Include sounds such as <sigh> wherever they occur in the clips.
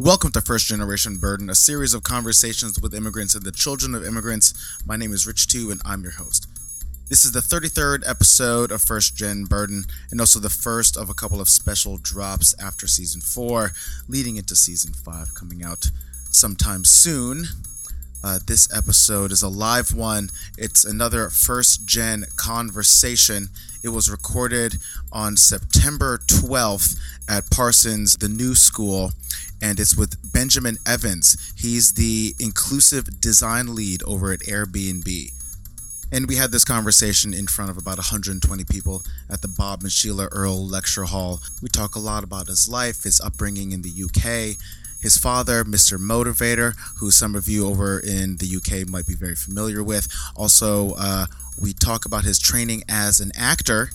Welcome to First Generation Burden, a series of conversations with immigrants and the children of immigrants. My name is Rich Tu, and I'm your host. This is the 33rd episode of First Gen Burden, and also the first of a couple of special drops after season four, leading into season five, coming out sometime soon. Uh, this episode is a live one. It's another first gen conversation. It was recorded on September 12th at Parsons, the new school, and it's with Benjamin Evans. He's the inclusive design lead over at Airbnb. And we had this conversation in front of about 120 people at the Bob and Sheila Earle Lecture Hall. We talk a lot about his life, his upbringing in the UK, his father, Mr. Motivator, who some of you over in the UK might be very familiar with. Also, uh, we talk about his training as an actor,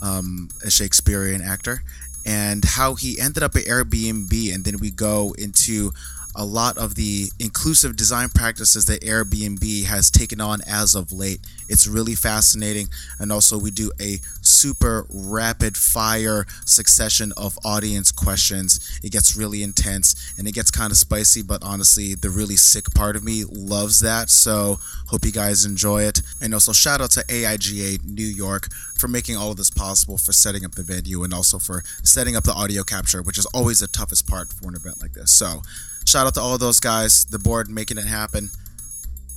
um, a Shakespearean actor, and how he ended up at Airbnb. And then we go into a lot of the inclusive design practices that Airbnb has taken on as of late. It's really fascinating. And also, we do a super rapid fire succession of audience questions. It gets really intense and it gets kind of spicy, but honestly, the really sick part of me loves that. So, hope you guys enjoy it. And also, shout out to AIGA New York for making all of this possible, for setting up the venue, and also for setting up the audio capture, which is always the toughest part for an event like this. So, Shout out to all those guys, the board making it happen.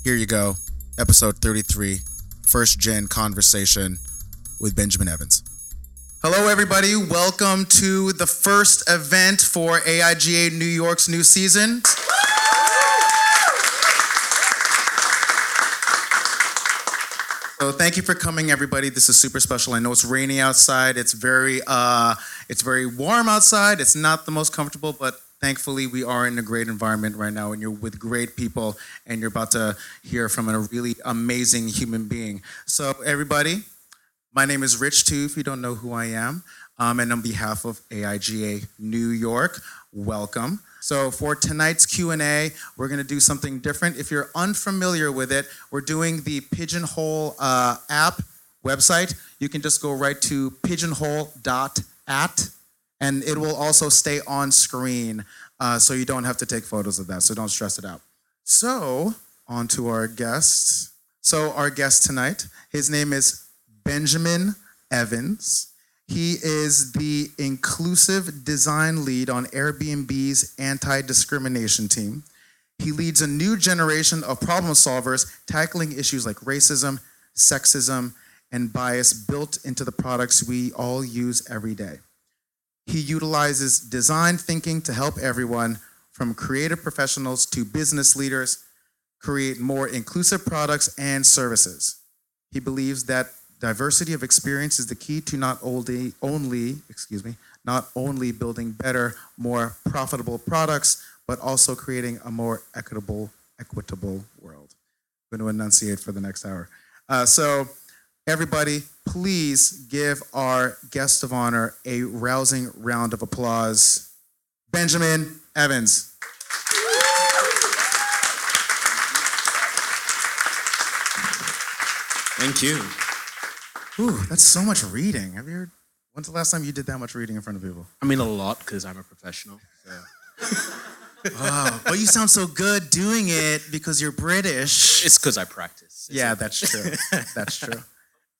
Here you go, episode 33, first gen conversation with Benjamin Evans. Hello, everybody. Welcome to the first event for AIGA New York's new season. So thank you for coming, everybody. This is super special. I know it's rainy outside. It's very, uh, it's very warm outside. It's not the most comfortable, but thankfully we are in a great environment right now and you're with great people and you're about to hear from a really amazing human being. So everybody my name is Rich Tu if you don't know who i am. Um, and on behalf of aiga new york welcome. So for tonight's q&a we're going to do something different. If you're unfamiliar with it we're doing the pigeonhole uh, app website. You can just go right to pigeonhole.at and it will also stay on screen uh, so you don't have to take photos of that so don't stress it out. So on to our guest. So our guest tonight his name is benjamin evans. He is the inclusive design lead on airbnb's anti-discrimination team. He leads a new generation of problem solvers tackling issues like racism sexism and bias built into the products we all use every day he utilizes design thinking to help everyone, from creative professionals to business leaders, create more inclusive products and services. He believes that diversity of experience is the key to not only, only, excuse me, not only building better, more profitable products, but also creating a more equitable, equitable world. I'm going to enunciate for the next hour. Uh, so Everybody, please give our guest of honor a rousing round of applause. Benjamin Evans. Thank you. Ooh, that's so much reading. Have you heard? When's the last time you did that much reading in front of people? I mean, a lot because I'm a professional. So. <laughs> oh, but you sound so good doing it because you're British. It's because I practice. Yeah, that's true. <laughs> that's true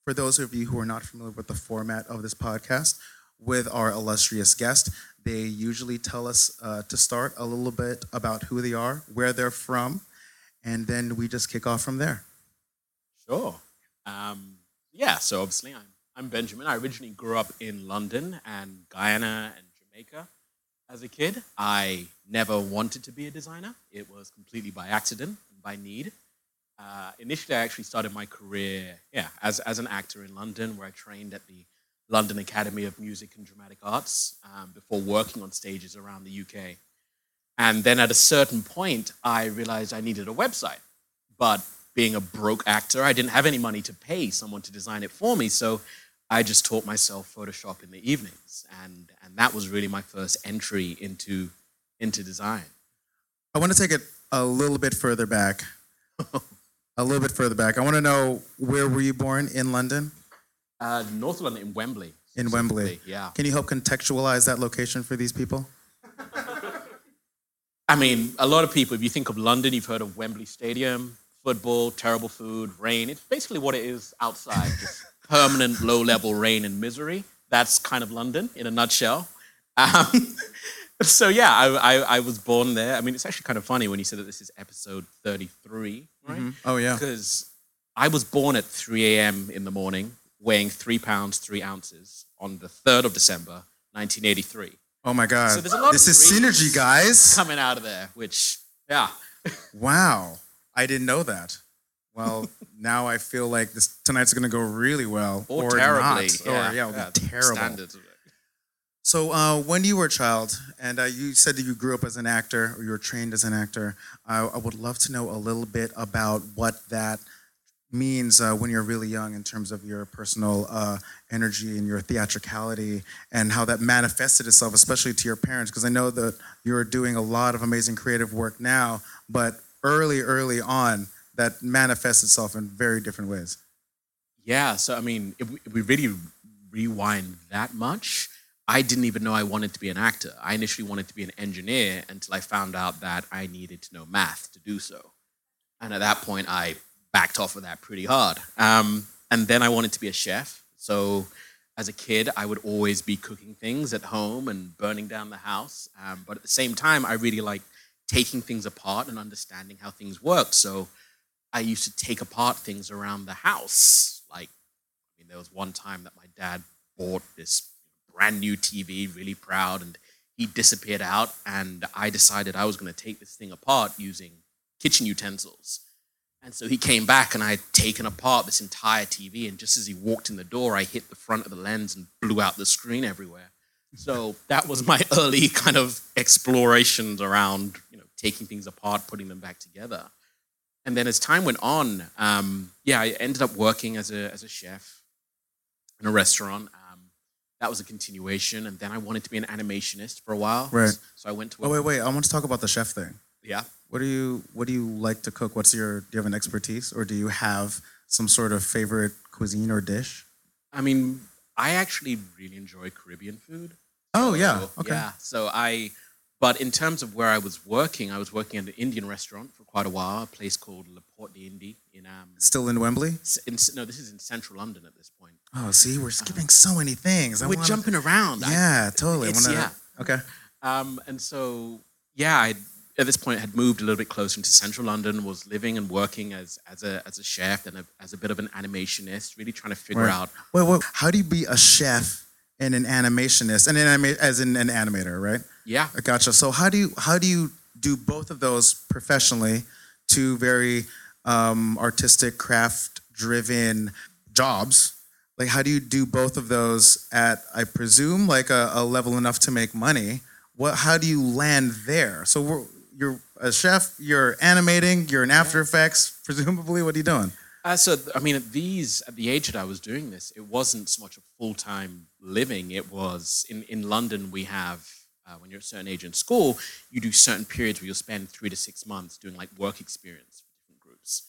for those of you who are not familiar with the format of this podcast, with our illustrious guest, they usually tell us uh, to start a little bit about who they are, where they're from, and then we just kick off from there. Sure. Um, yeah, so obviously I'm, I'm Benjamin. I originally grew up in London and Guyana and Jamaica as a kid. I never wanted to be a designer, it was completely by accident and by need. Uh, initially, I actually started my career, yeah, as, as an actor in London, where I trained at the London Academy of Music and Dramatic Arts um, before working on stages around the UK. And then at a certain point, I realized I needed a website. But being a broke actor, I didn't have any money to pay someone to design it for me. So I just taught myself Photoshop in the evenings. And, and that was really my first entry into, into design. I want to take it a little bit further back. <laughs> a little bit further back. I want to know where were you born in London? Uh, North London, in Wembley. In Wembley, yeah. Can you help contextualize that location for these people? <laughs> I mean, a lot of people, if you think of London, you've heard of Wembley Stadium, football, terrible food, rain. It's basically what it is outside <laughs> just permanent low level rain and misery. That's kind of London in a nutshell. Um, <laughs> <laughs> so, yeah, I, I, I, was born there. I mean, it's actually kind of funny when you said that this is episode 33, right? Mm-hmm. Oh, yeah. Because I was born at 3 a.m. in the morning, weighing three pounds, three ounces on the 3rd of December, 1983. Oh my God. So there's a lot this is synergy, guys. Coming out of there, which, yeah. <laughs> wow. I didn't know that. Well, <laughs> now I feel like this tonight's going to go really well, or, or terribly, not. Yeah, or yeah, yeah terrible. So, uh, when you were a child, and uh, you said that you grew up as an actor, or you were trained as an actor, I, I would love to know a little bit about what that means uh, when you're really young in terms of your personal uh, energy and your theatricality and how that manifested itself, especially to your parents. Because I know that you're doing a lot of amazing creative work now, but early, early on, that manifests itself in very different ways. Yeah. So, I mean, if we, if we really rewind that much, I didn't even know I wanted to be an actor. I initially wanted to be an engineer until I found out that I needed to know math to do so. And at that point, I backed off of that pretty hard. Um, and then I wanted to be a chef. So as a kid, I would always be cooking things at home and burning down the house. Um, but at the same time, I really like taking things apart and understanding how things work. So I used to take apart things around the house. Like, I mean, there was one time that my dad bought this brand new TV, really proud, and he disappeared out. And I decided I was going to take this thing apart using kitchen utensils. And so he came back and I had taken apart this entire TV. And just as he walked in the door, I hit the front of the lens and blew out the screen everywhere. So <laughs> that was my early kind of explorations around, you know, taking things apart, putting them back together. And then as time went on, um, yeah, I ended up working as a, as a chef in a restaurant. That was a continuation. And then I wanted to be an animationist for a while. Right. So I went to. Oh, wait, wait. I want to talk about the chef thing. Yeah. What do you What do you like to cook? What's your Do you have an expertise, or do you have some sort of favorite cuisine or dish? I mean, I actually really enjoy Caribbean food. Oh yeah, so, okay. Yeah, so I, but in terms of where I was working, I was working at an Indian restaurant for quite a while, a place called Le Port d'Indy in um. Still in Wembley? In, no, this is in central London at this point. Oh, see, we're skipping so many things. I we're wanna... jumping around. Yeah, I, totally. Wanna... Yeah. Okay. Um, and so yeah, I at this point had moved a little bit closer into central London, was living and working as as a as a chef and a, as a bit of an animationist, really trying to figure right. out. Wait, wait, how do you be a chef and an animationist and an anima- as in an animator, right? Yeah, I gotcha. So how do you how do you do both of those professionally? Two very um, artistic, craft driven jobs. Like, how do you do both of those at, I presume, like a, a level enough to make money? What? How do you land there? So you're a chef, you're animating, you're in After Effects, presumably. What are you doing? Uh, so, I mean, at these, at the age that I was doing this, it wasn't so much a full time living. It was in, in London, we have, uh, when you're a certain age in school, you do certain periods where you'll spend three to six months doing like work experience for different groups.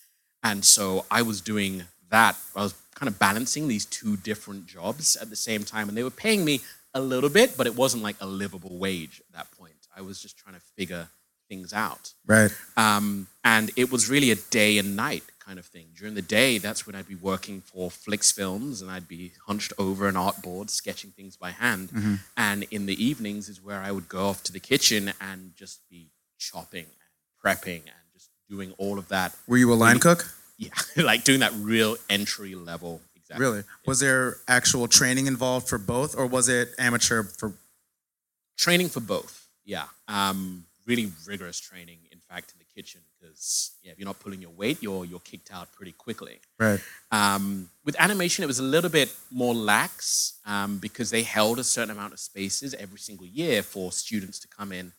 And so I was doing that. I was kind of balancing these two different jobs at the same time, and they were paying me a little bit, but it wasn't like a livable wage at that point. I was just trying to figure things out. Right. Um, and it was really a day and night kind of thing. During the day, that's when I'd be working for Flix Films and I'd be hunched over an art board sketching things by hand. Mm-hmm. And in the evenings is where I would go off to the kitchen and just be chopping and prepping and just doing all of that. Were you a line cook? Yeah, <laughs> like doing that real entry level. Exactly. Really? Was there actual training involved for both, or was it amateur for? Training for both. Yeah. Um, really rigorous training, in fact, in the kitchen, because yeah, if you're not pulling your weight, you're you're kicked out pretty quickly. Right. Um, with animation, it was a little bit more lax um, because they held a certain amount of spaces every single year for students to come in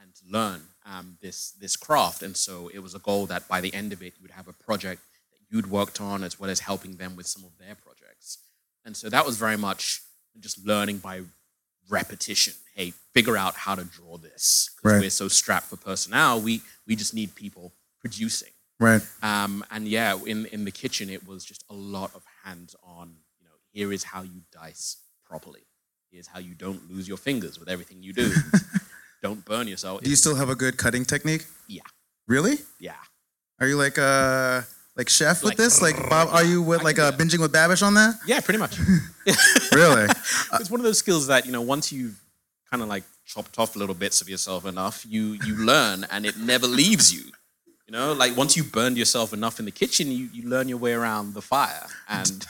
and to learn um, this this craft, and so it was a goal that by the end of it, you would have a project that you'd worked on, as well as helping them with some of their projects, and so that was very much just learning by repetition. Hey, figure out how to draw this because right. we're so strapped for personnel. We we just need people producing. Right. Um, and yeah, in in the kitchen, it was just a lot of hands on. You know, here is how you dice properly. Here's how you don't lose your fingers with everything you do. <laughs> don't burn yourself. Do you still have a good cutting technique? Yeah. Really? Yeah. Are you like uh like chef with Like- this? Like <laughs> Bob? Are you with I like can uh, do binging with Babish on that? Yeah, pretty much. <laughs> Really? <laughs> it's one of those skills that you know once you've kind of like chopped off little bits of yourself enough, you you learn and it never leaves you. You know, like once you burned yourself enough in the kitchen, you, you learn your way around the fire and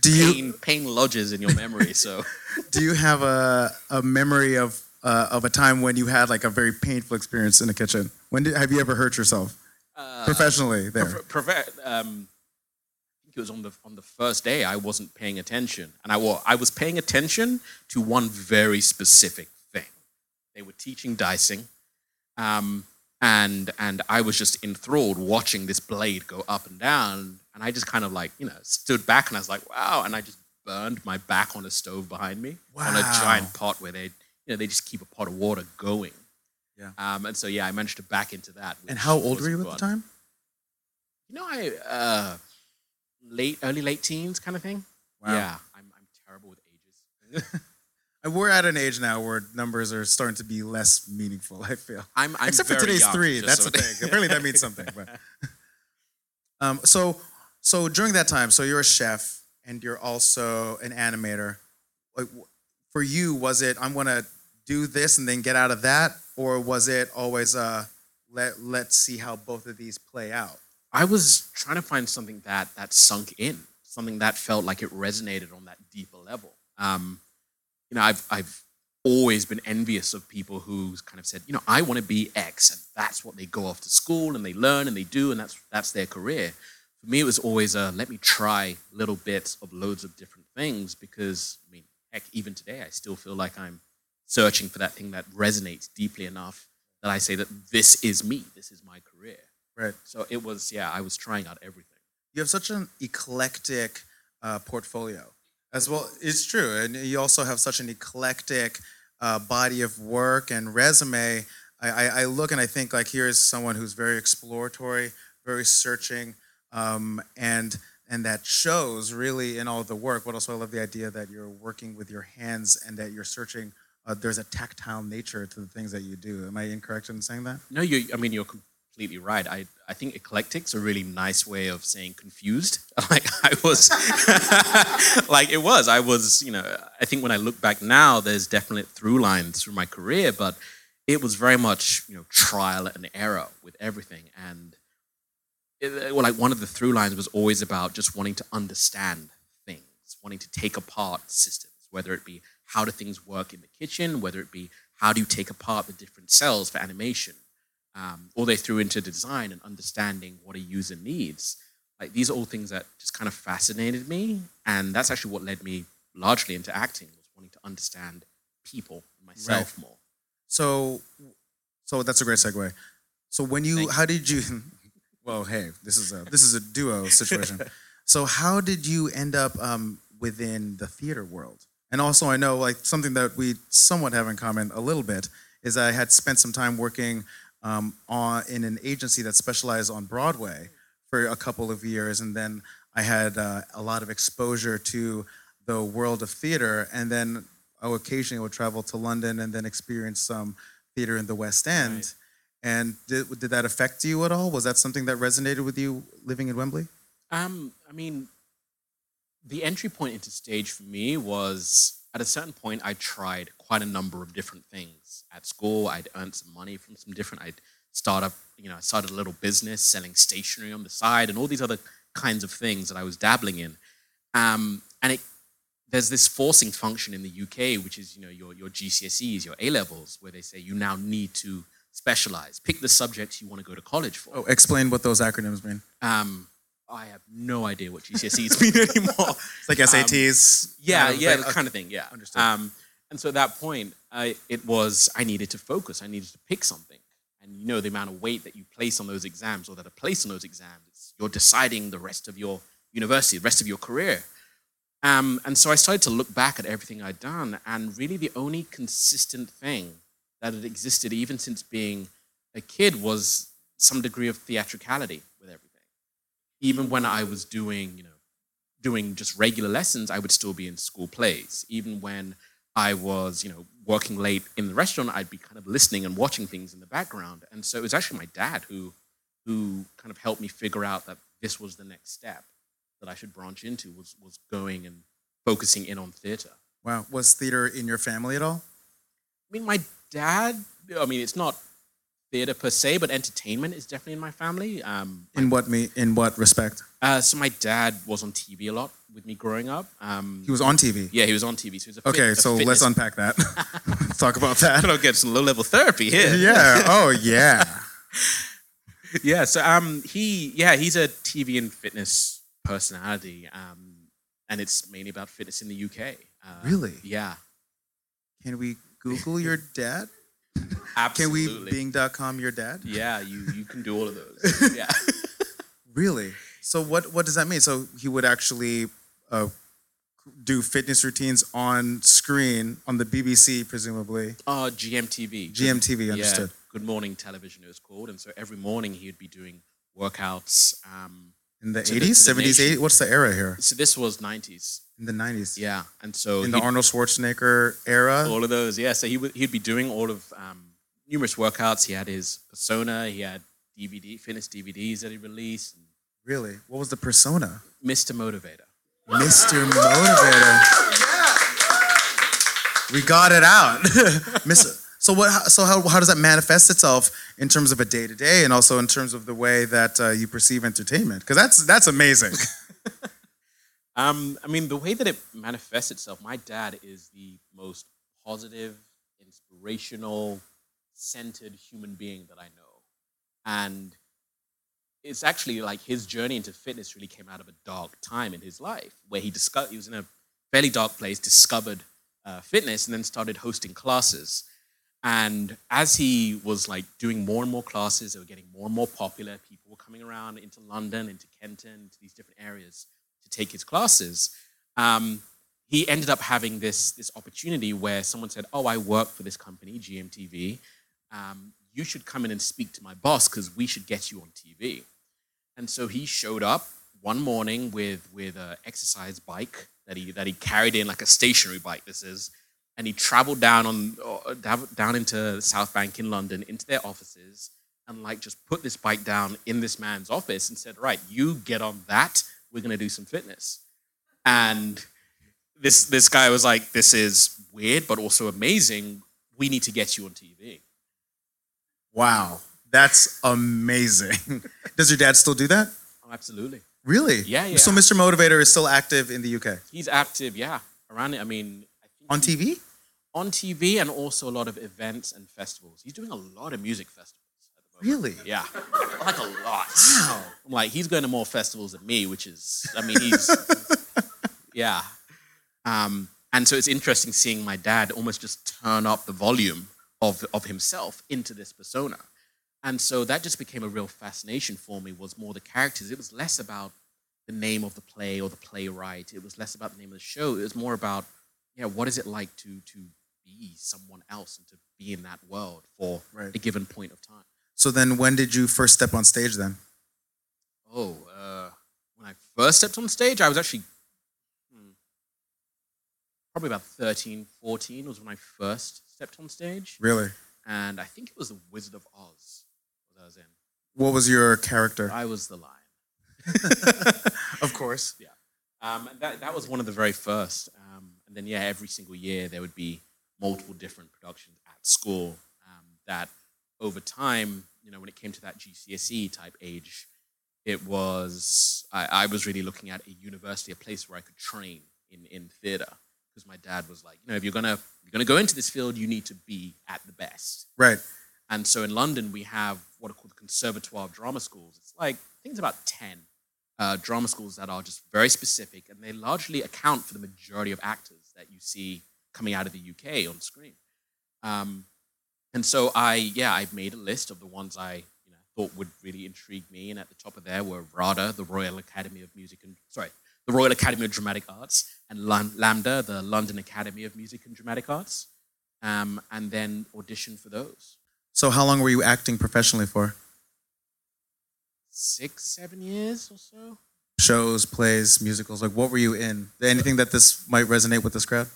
Do you pain pain lodges in your memory. So do you have a a memory of uh, of a time when you had like a very painful experience in the kitchen? When did have you ever hurt yourself uh, professionally there? Pre- preve- um, I think it was on the on the first day. I wasn't paying attention, and I well, I was paying attention to one very specific thing. They were teaching dicing, um, and and I was just enthralled watching this blade go up and down, and I just kind of like you know stood back and I was like, wow, and I just burned my back on a stove behind me on a giant pot where they you know they just keep a pot of water going. Yeah. Um, and so yeah, I managed to back into that. And how old were you at the time? You know, I uh, late, early, late teens kind of thing. Wow. Yeah, I'm, I'm terrible with ages. <laughs> We're at an age now where numbers are starting to be less meaningful. I feel. I'm, I'm except for today's young, three. That's so- the <laughs> thing. Apparently, that means something. But <laughs> um, so so during that time, so you're a chef and you're also an animator. Like for you, was it I'm gonna do this and then get out of that, or was it always uh let let's see how both of these play out? I was trying to find something that that sunk in, something that felt like it resonated on that deeper level. Um, you know, I've I've always been envious of people who kind of said, you know, I want to be X, and that's what they go off to school and they learn and they do, and that's that's their career. For me, it was always a let me try little bits of loads of different things because I mean, heck, even today, I still feel like I'm searching for that thing that resonates deeply enough that I say that this is me, this is my career. Right. So it was, yeah, I was trying out everything. You have such an eclectic uh, portfolio as well. It's true, and you also have such an eclectic uh, body of work and resume. I, I, I look and I think like here is someone who's very exploratory, very searching, um, and and that shows really in all the work. But also, I love the idea that you're working with your hands and that you're searching. Uh, there's a tactile nature to the things that you do. Am I incorrect in saying that? No, you. I mean, you're completely right. I, I think eclectic's a really nice way of saying confused. <laughs> Like I was, <laughs> like it was. I was. You know, I think when I look back now, there's definite through lines through my career, but it was very much you know trial and error with everything. And it, well, like one of the through lines was always about just wanting to understand things, wanting to take apart systems, whether it be how do things work in the kitchen, whether it be how do you take apart the different cells for animation, um, all the way through into design and understanding what a user needs. Like these are all things that just kind of fascinated me, and that's actually what led me largely into acting was wanting to understand people and myself more. So, so that's a great segue. So when you, Thank how did you? <laughs> Well, hey, this is a this is a duo situation. <laughs> so how did you end up um, within the theater world? And also, I know like something that we somewhat have in common a little bit is I had spent some time working um, on in an agency that specialized on Broadway for a couple of years, and then I had uh, a lot of exposure to the world of theater, and then I occasionally would travel to London and then experience some theater in the West End. Right. And did, did that affect you at all? Was that something that resonated with you living in Wembley? Um, I mean, the entry point into stage for me was at a certain point I tried quite a number of different things. At school, I'd earned some money from some different. I'd start up, you know, I started a little business selling stationery on the side and all these other kinds of things that I was dabbling in. Um, and it there's this forcing function in the UK, which is you know your your GCSEs, your A levels, where they say you now need to specialize, pick the subjects you want to go to college for. Oh, explain what those acronyms mean. Um, I have no idea what GCSEs <laughs> mean anymore. It's like SATs. Yeah, uh, yeah, that kind of thing. Yeah, Understood. Um, and so at that point, I, it was I needed to focus. I needed to pick something, and you know the amount of weight that you place on those exams, or that are placed on those exams. You're deciding the rest of your university, the rest of your career. Um, and so I started to look back at everything I'd done, and really the only consistent thing that had existed, even since being a kid, was some degree of theatricality. Even when I was doing, you know, doing just regular lessons, I would still be in school plays. Even when I was, you know, working late in the restaurant, I'd be kind of listening and watching things in the background. And so it was actually my dad who who kind of helped me figure out that this was the next step that I should branch into was was going and focusing in on theater. Wow. Was theater in your family at all? I mean, my dad. I mean, it's not theater per se, but entertainment is definitely in my family. Um, In what me? In what respect? uh, so my dad was on TV a lot with me growing up. Um, He was on TV. yeah, he was on TV. So he was a fit- Okay, a so let's unpack that. <laughs> let's talk about I that. don't get some low level therapy here. Yeah. Oh, yeah. <laughs> yeah. So um, he yeah he's a TV and fitness personality. Um, and it's mainly about fitness in the UK. Uh, Really? Yeah. Can we Google your <laughs> dad? Can Absolutely. we Bing.com your dad? Yeah, you you can do all of those. <laughs> yeah. Really? So what what does that mean? So he would actually uh, do fitness routines on screen on the BBC, presumably. Uh, GMTV. GMTV, understood. Yeah, Good Morning Television it was called, and so every morning he would be doing workouts. Um, In the To the- 80s, to the 70s, 80s? What's the era here? so this was nineties. In the 90s. Yeah, and so In the Arnold Schwarzenegger era. all of those. Yeah, so he would he'd be doing all of um, numerous workouts. He had his persona. He had DVD fitness DVDs that he released. And Really? What was the persona? Mr. Motivator. Mr. Motivator. <laughs> Yeah. We got it out. <laughs> Mr. So what? So how, how does that manifest itself in terms of a day to day, and also in terms of the way that uh, you perceive entertainment? Because that's that's amazing. <laughs> Um, I mean, the way that it manifests itself, my dad is the most positive, inspirational, centered human being that I know. And it's actually like his journey into fitness really came out of a dark time in his life where he discovered he was in a fairly dark place, discovered uh, fitness, and then started hosting classes. And as he was like doing more and more classes, they were getting more and more popular. People were coming around into London, into Kenton, into these different areas to take his classes. Um, he ended up having this this opportunity where someone said, "Oh, I work for this company, GMTV. Um, you should come in and speak to my boss because we should get you on TV." And so he showed up one morning with with an exercise bike that he that he carried in like a stationary bike. This is, and he traveled down on uh, down- down into South Bank in London into their offices and like just put this bike down in this man's office and said, "Right, you get on that. We're gonna do some fitness." And this this guy was like, "This is weird, but also amazing. We need to get you on TV." wow, that's amazing. <laughs> Does your dad still do that? Oh, absolutely. Really? Yeah, yeah. So Mr. Motivator is still active in the UK He's active, yeah, around it. I mean, on TV. On TV and also a lot of events and festivals. He's doing a lot of music festivals. At the moment. Really? Yeah, <laughs> like a lot. Wow. I'm like, he's going to more festivals than me, which is, I mean, he's, <laughs> yeah. Um, and so it's interesting seeing my dad almost just turn up the volume of, of himself into this persona. And so that just became a real fascination for me was more the characters. It was less about the name of the play or the playwright. It was less about the name of the show. It was more about, yeah, what is it like to, to be someone else and to be in that world for Right. a given point of time. So then, when did you first step on stage? Then. Oh, uh, when I first stepped on stage, I was actually hmm, probably about 13, 14 was when I first stepped on stage. Really? And I think it was The Wizard of Oz that I was in. What was your character? I was the lion. <laughs> of course. Yeah. Um, that, that was one of the very first. Um, and then, yeah, every single year there would be multiple different productions at school um, that over time, you know, when it came to that GCSE type age, it was, I, I was really looking at a university, a place where I could train in, in theater. Because my dad was like, you know, if you're going to you're gonna go into this field, you need to be at the best. Right. And so in London, we have what are called the Conservatoire of Drama Schools. It's like, I think it's about 10 uh, drama schools that are just very specific, and they largely account for the majority of actors that you see coming out of the UK on screen. Um, and so I, yeah, I made a list of the ones I you know, thought would really intrigue me, and at the top of there were RADA, the Royal Academy of Music and sorry, the Royal Academy of Dramatic Arts, and Lam- LAMDA, the London Academy of Music and Dramatic Arts, um, and then audition for those. So how long were you acting professionally for? Six, seven years or so. Shows, plays, musicals. Like what were you in? Anything that this might resonate with this crowd?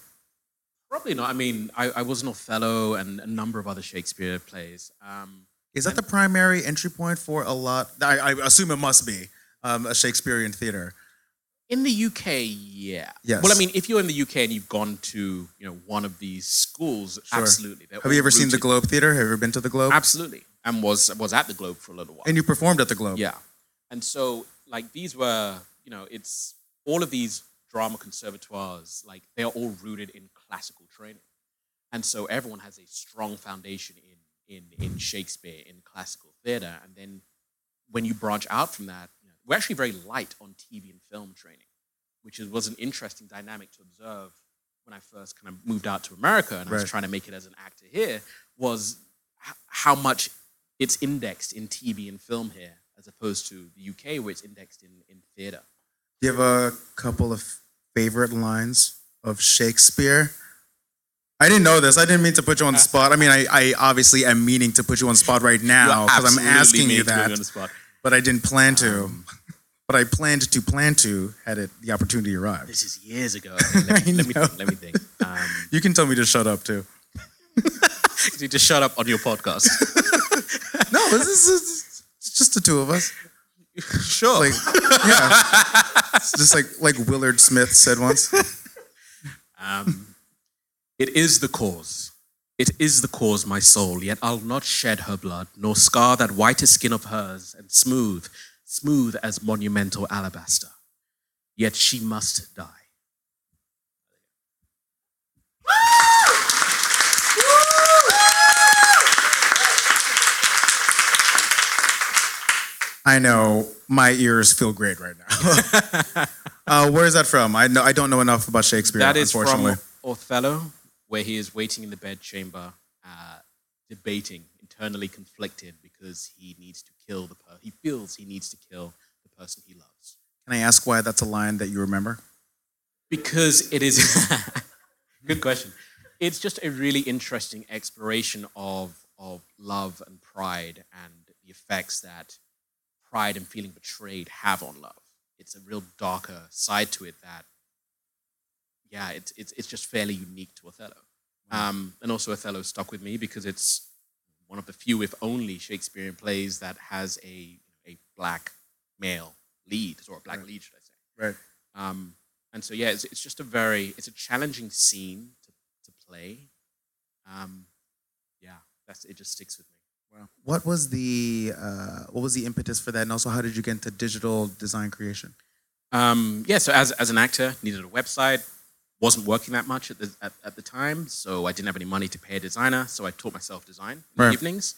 Probably not. I mean, I, I was an Othello and a number of other Shakespeare plays. Um, Is that the primary entry point for a lot? I, I assume it must be um, a Shakespearean theater. in the UK, yeah. Yes. Well, I mean, if you're in the UK and you've gone to you know one of these schools, absolutely. They're Have you all ever seen the rooted- Globe Theater? Have you ever been to the Globe? Absolutely, and was was at the Globe for a little while. And you performed at the Globe. Yeah. And so, like, these were, you know, it's all of these drama conservatoires, like, they are all rooted in classical training. And so everyone has a strong foundation in, in, in Shakespeare, in classical theater. And then when you branch out from that, you know, we're actually very light on TV and film training, which is, was an interesting dynamic to observe when I first kind of moved out to America and I was trying to make it as an actor here, was h- how much it's indexed in TV and film here, as opposed to the UK where it's indexed in, in theater. Do you have a couple of favorite lines of Shakespeare? I didn't know this. I didn't mean to put you on the spot. I mean, I, I obviously am meaning to put you on the spot right now because I'm asking you that, On the spot. but I didn't plan to. Um, but I planned to plan to had it the opportunity arrived. This is years ago. <laughs> Let, me, let me think. Let me think. Um, You can tell me to shut up too. <laughs> you need to shut up on your podcast. <laughs> No, this is it's just the two of us. <laughs> sure. Like, yeah, it's just like like Willard Smith said once. <laughs> Um, it is the cause. It is the cause, my soul, yet I'll not shed her blood, nor scar that whiter skin of hers, and smooth, smooth as monumental alabaster. Yet she must die. I know my ears feel great right now. <laughs> uh, where is that from? I know I don't know enough about Shakespeare. That is from. Othello, where he is waiting in the bedchamber, uh, debating, internally conflicted because he needs to kill the per- he feels he needs to kill the person he loves. Can I ask why that's a line that you remember? Because it is <laughs> good question. It's just a really interesting exploration of of love and pride and the effects that pride and feeling betrayed have on love. It's a real darker side to it that yeah, it's it's it's just fairly unique to Othello. Um, and also Othello stuck with me because it's one of the few, if only, Shakespearean plays that has a a black male lead, or a black Right. lead, should I say? Right. Um, and so yeah, it's, it's just a very it's a challenging scene to, to play. Um, yeah, that's it. Just sticks with me. Wow. What was the uh, what was the impetus for that, and also how did you get into digital design creation? Um, yeah, so as as an actor, needed a website. Wasn't working that much at the at, at the time, so I didn't have any money to pay a designer. So I taught myself design in the evenings.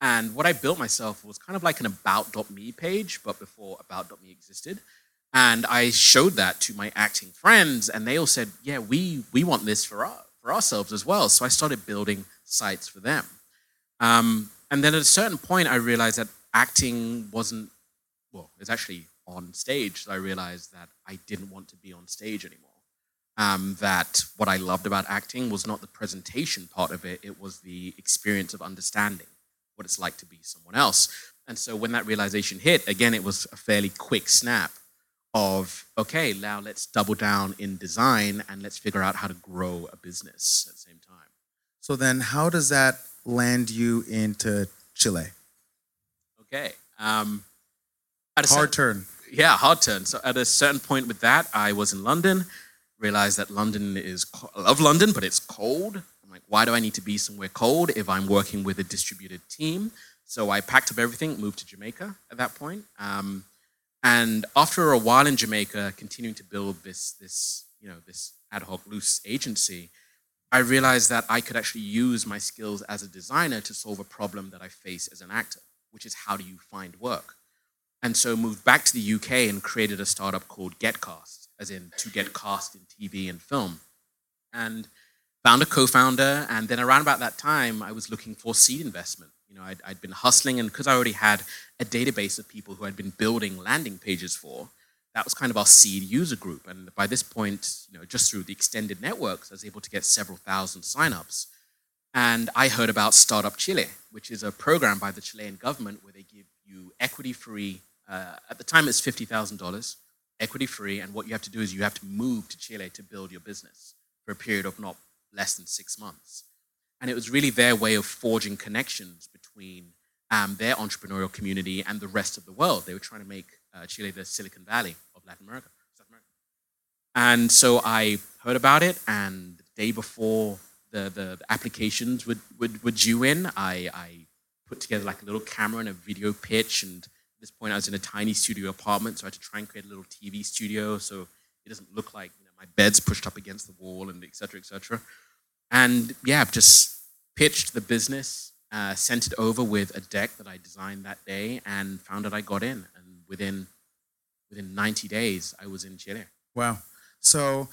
And what I built myself was kind of like an about.me page, but before about.me existed. And I showed that to my acting friends, and they all said, "Yeah, we we want this for our, for ourselves as well." So I started building sites for them. Um, and then at a certain point, I realized that acting wasn't well. It's actually on stage. So I realized that I didn't want to be on stage anymore. Um, that what I loved about acting was not the presentation part of it; it was the experience of understanding what it's like to be someone else. And so when that realization hit, again, it was a fairly quick snap of, okay, now let's double down in design and let's figure out how to grow a business at the same time. So then, how does that land you into Chile? Okay. Um, Hard certain- turn. yeah, hard turn. So at a certain point with that, I was in London, realized that London is, I love London, but it's cold. I'm like, why do I need to be somewhere cold if I'm working with a distributed team? So I packed up everything, moved to Jamaica at that point. Um, and after a while in Jamaica, continuing to build this, this, you know, this ad hoc loose agency, I realized that I could actually use my skills as a designer to solve a problem that I face as an actor, which is how do you find work? and so moved back to the UK and created a startup called GetCast, as in to get cast in TV and film, and found a co-founder. And then around about that time, I was looking for seed investment. You know, I'd, I'd been hustling, and because I already had a database of people who I'd been building landing pages for, that was kind of our seed user group. And by this point, you know, just through the extended networks, I was able to get several thousand signups. And I heard about Startup Chile, which is a program by the Chilean government where they give you equity free. Uh, at the time, it's fifty thousand dollars, equity free, and what you have to do is you have to move to Chile to build your business for a period of not less than six months. And it was really their way of forging connections between um, their entrepreneurial community and the rest of the world. They were trying to make uh, Chile the Silicon Valley of Latin America, South America. And so I heard about it, and the day before the, the, applications would, would, would due in, I, I put together like a little camera and a video pitch. And at this point, I was in a tiny studio apartment, so I had to try and create a little TV studio so it doesn't look like you know, my bed's pushed up against the wall and et cetera, et cetera. And yeah, I've just pitched the business, uh, sent it over with a deck that I designed that day, and found that I got in. And within within 90 days, I was in Chile. Wow. So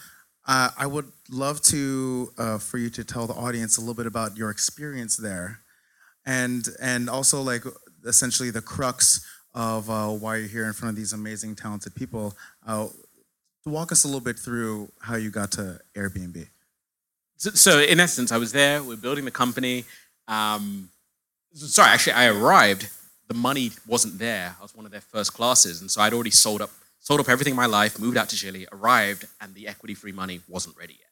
uh, I would love to uh, for you to tell the audience a little bit about your experience there, and and also like essentially the crux of uh, why you're here in front of these amazing, talented people. Uh, walk us a little bit through how you got to Airbnb. So, so in essence, I was there. We are building the company. Um, sorry, actually, I arrived. The money wasn't there. I was one of their first classes, and so I'd already sold up sold up everything in my life, moved out to Chile, arrived, and the equity free money wasn't ready yet.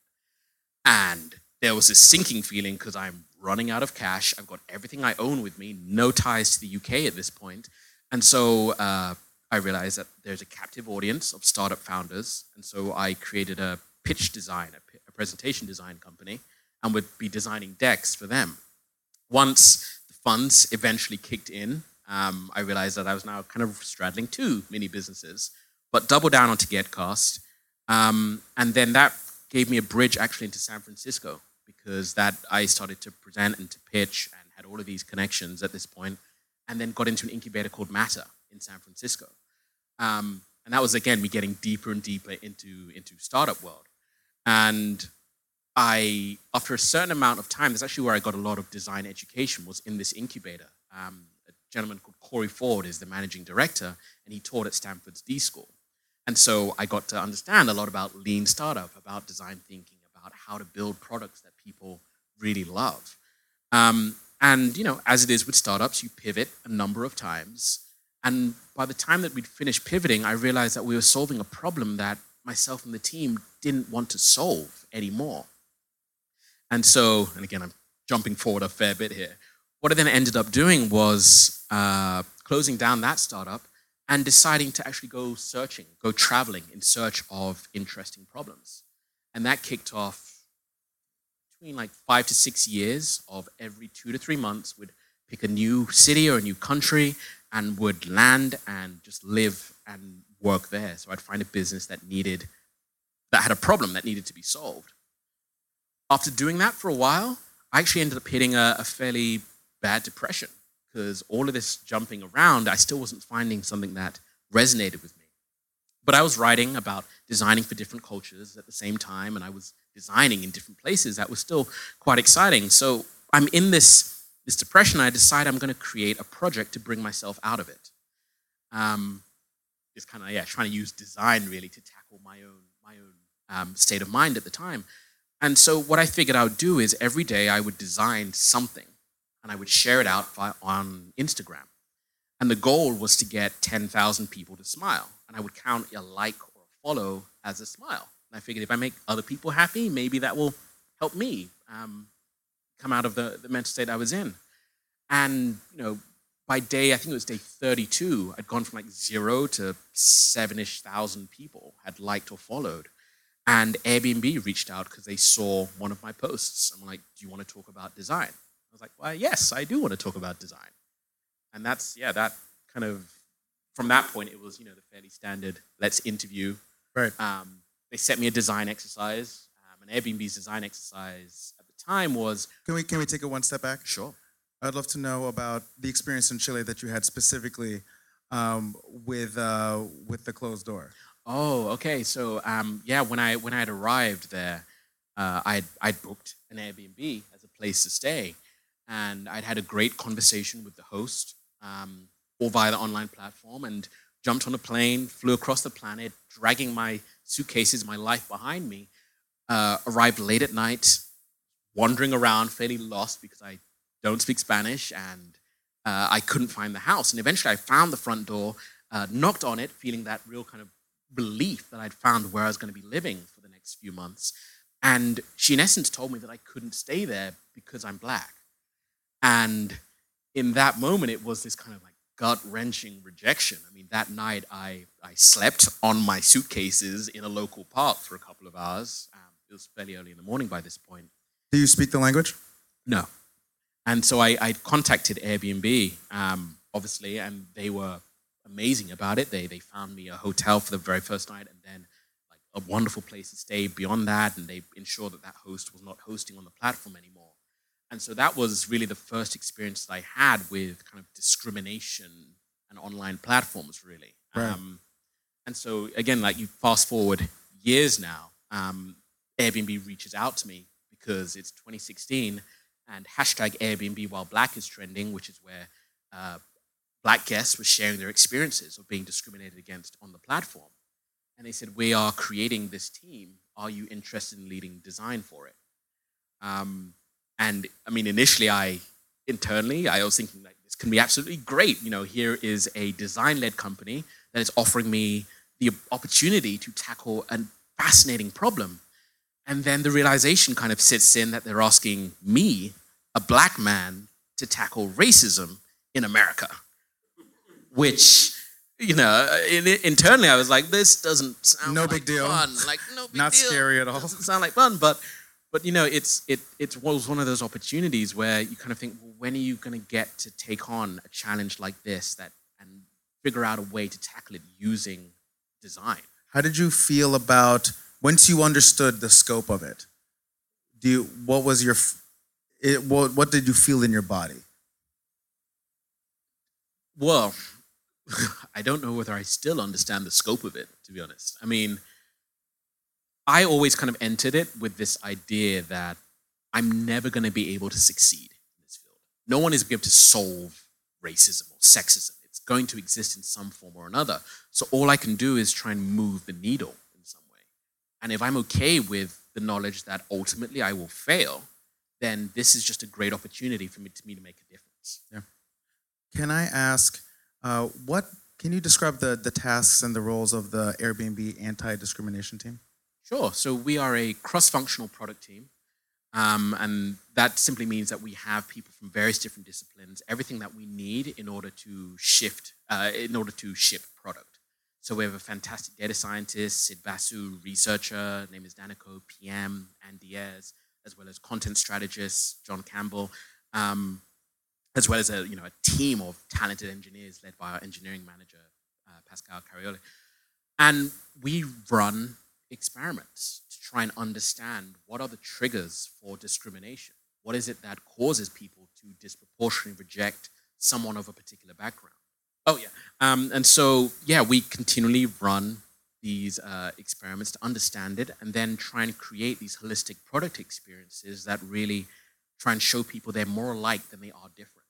And there was this sinking feeling because I'm running out of cash. I've got everything I own with me, no ties to the UK at this point. And so uh, I realized that there's a captive audience of startup founders. And so I created a pitch design, a, p- a presentation design company, and would be designing decks for them. Once the funds eventually kicked in, um, I realized that I was now kind of straddling two mini businesses but double down onto Getcast. Um, and then that gave me a bridge actually into San Francisco because that I started to present and to pitch and had all of these connections at this point, and then got into an incubator called Matter in San Francisco. Um, and that was again me getting deeper and deeper into into startup world. And I, after a certain amount of time, that's actually where I got a lot of design education. Was in this incubator. Um, gentleman called Corey Ford is the managing director, and he taught at Stanford's D School. And so I got to understand a lot about lean startup, about design thinking, about how to build products that people really love. Um, and you know, as it is with startups, you pivot a number of times. And by the time that we'd finished pivoting, I realized that we were solving a problem that myself and the team didn't want to solve anymore. And so, and again, I'm jumping forward a fair bit here. What I then ended up doing was uh, closing down that startup and deciding to actually go searching, go traveling in search of interesting problems. And that kicked off between like five to six years of every two to three months would pick a new city or a new country and would land and just live and work there. So I'd find a business that needed, that had a problem that needed to be solved. After doing that for a while, I actually ended up hitting a, a fairly bad depression because all of this jumping around, I still wasn't finding something that resonated with me. But I was writing about designing for different cultures at the same time, and I was designing in different places. That was still quite exciting. So I'm in this, this depression. I decide I'm going to create a project to bring myself out of it. Um, just kind of yeah, trying to use design really to tackle my own my own um, state of mind at the time. And so what I figured I would do is every day I would design something and I would share it out on Instagram. And the goal was to get 10,000 people to smile. And I would count a like or a follow as a smile. And I figured if I make other people happy, maybe that will help me um, come out of the, the mental state I was in. And, you know, by day, I think it was day 32, I'd gone from like zero to seven ish thousand people had liked or followed. And Airbnb reached out because they saw one of my posts. I'm like, do you want to talk about design? Was like, well, yes, I do want to talk about design. And that's, yeah, that kind of, from that point, it was, you know, the fairly standard, let's interview. Right. Um, they set me a design exercise. Um, an Airbnb's design exercise at the time was. Can we, can we take it one step back? Sure. I'd love to know about the experience in Chile that you had specifically um, with, uh, with the closed door. Oh, okay. So, um, yeah, when I, when I had arrived there, uh, I'd, I'd booked an Airbnb as a place to stay and I'd had a great conversation with the host, um, all via the online platform, and jumped on a plane, flew across the planet, dragging my suitcases, my life behind me. Uh, arrived late at night, wandering around, fairly lost because I don't speak Spanish and uh, I couldn't find the house. And eventually, I found the front door, uh, knocked on it, feeling that real kind of relief that I'd found where I was going to be living for the next few months. And she, in essence, told me that I couldn't stay there because I'm black. And in that moment, it was this kind of like gut wrenching rejection. I mean, that night I, I slept on my suitcases in a local park for a couple of hours. Um, it was fairly early in the morning by this point. Do you speak the language? No. And so I, I contacted Airbnb, um, obviously, and they were amazing about it. They, they found me a hotel for the very first night and then like a wonderful place to stay beyond that. And they ensured that that host was not hosting on the platform anymore. And so that was really the first experience that I had with kind of discrimination and online platforms, really. Right. Um, and so again, like you fast forward years now, um, Airbnb reaches out to me because it's 2016 and hashtag Airbnb while black is trending, which is where uh, black guests were sharing their experiences of being discriminated against on the platform. And they said, We are creating this team. Are you interested in leading design for it? Um, and I mean, initially, I internally, I was thinking like this can be absolutely great. You know, here is a design-led company that is offering me the opportunity to tackle a fascinating problem. And then the realization kind of sits in that they're asking me, a black man, to tackle racism in America, which you know, in, internally I was like, this doesn't sound No like big deal. fun. Like no big deal. Not deal. scary at all. Doesn't sound like fun, but but you know, it's it it was one of those opportunities where you kind of think, well, when are you going to get to take on a challenge like this that and figure out a way to tackle it using design? How did you feel about once you understood the scope of it? Do you, what was your it, what, what did you feel in your body? Well, <laughs> I don't know whether I still understand the scope of it, to be honest. I mean, I always kind of entered it with this idea that I'm never going to be able to succeed in this field. No one is going to solve racism or sexism. It's going to exist in some form or another. So all I can do is try and move the needle in some way. And if I'm okay with the knowledge that ultimately I will fail, then this is just a great opportunity for me to, me to make a difference. Yeah. Can I ask uh, what can you describe the, the tasks and the roles of the Airbnb anti-discrimination team? Sure. So we are a cross-functional product team, um, and that simply means that we have people from various different disciplines, everything that we need in order to shift, uh, in order to ship product. So we have a fantastic data scientist, Sid Basu, researcher, name is Danico, PM, and Diaz, as well as content strategist, John Campbell, um, as well as a you know a team of talented engineers led by our engineering manager, uh, Pascal Carioli. And we run experiments to try and understand what are the triggers for discrimination. What is it that causes people to disproportionately reject someone of a particular background? Oh, yeah. Um, and so, yeah, we continually run these uh, experiments to understand it and then try and create these holistic product experiences that really try and show people they're more alike than they are different.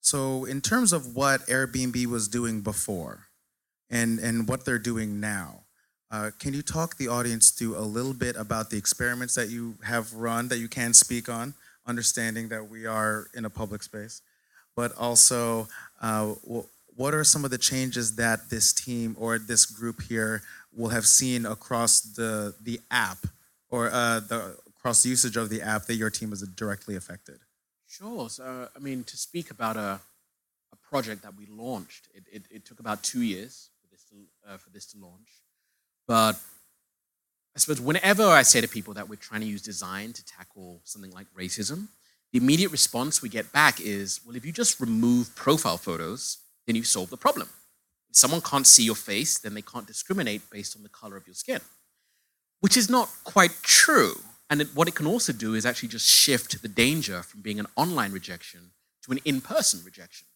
So, in terms of what Airbnb was doing before and, and what they're doing now, uh, can you talk the audience through a little bit about the experiments that you have run that you can speak on, understanding that we are in a public space, but also uh, what are some of the changes that this team or this group here will have seen across the the app or uh, the across the usage of the app that your team has directly affected? Sure. So, I mean, to speak about a, a project that we launched, it, it, it took about two years for this to, uh, for this to launch. But I suppose whenever I say to people that we're trying to use design to tackle something like racism, the immediate response we get back is, well, if you just remove profile photos, then you solve the problem. If someone can't see your face, then they can't discriminate based on the color of your skin, which is not quite true. And what it can also do is actually just shift the danger from being an online rejection to an in person rejection.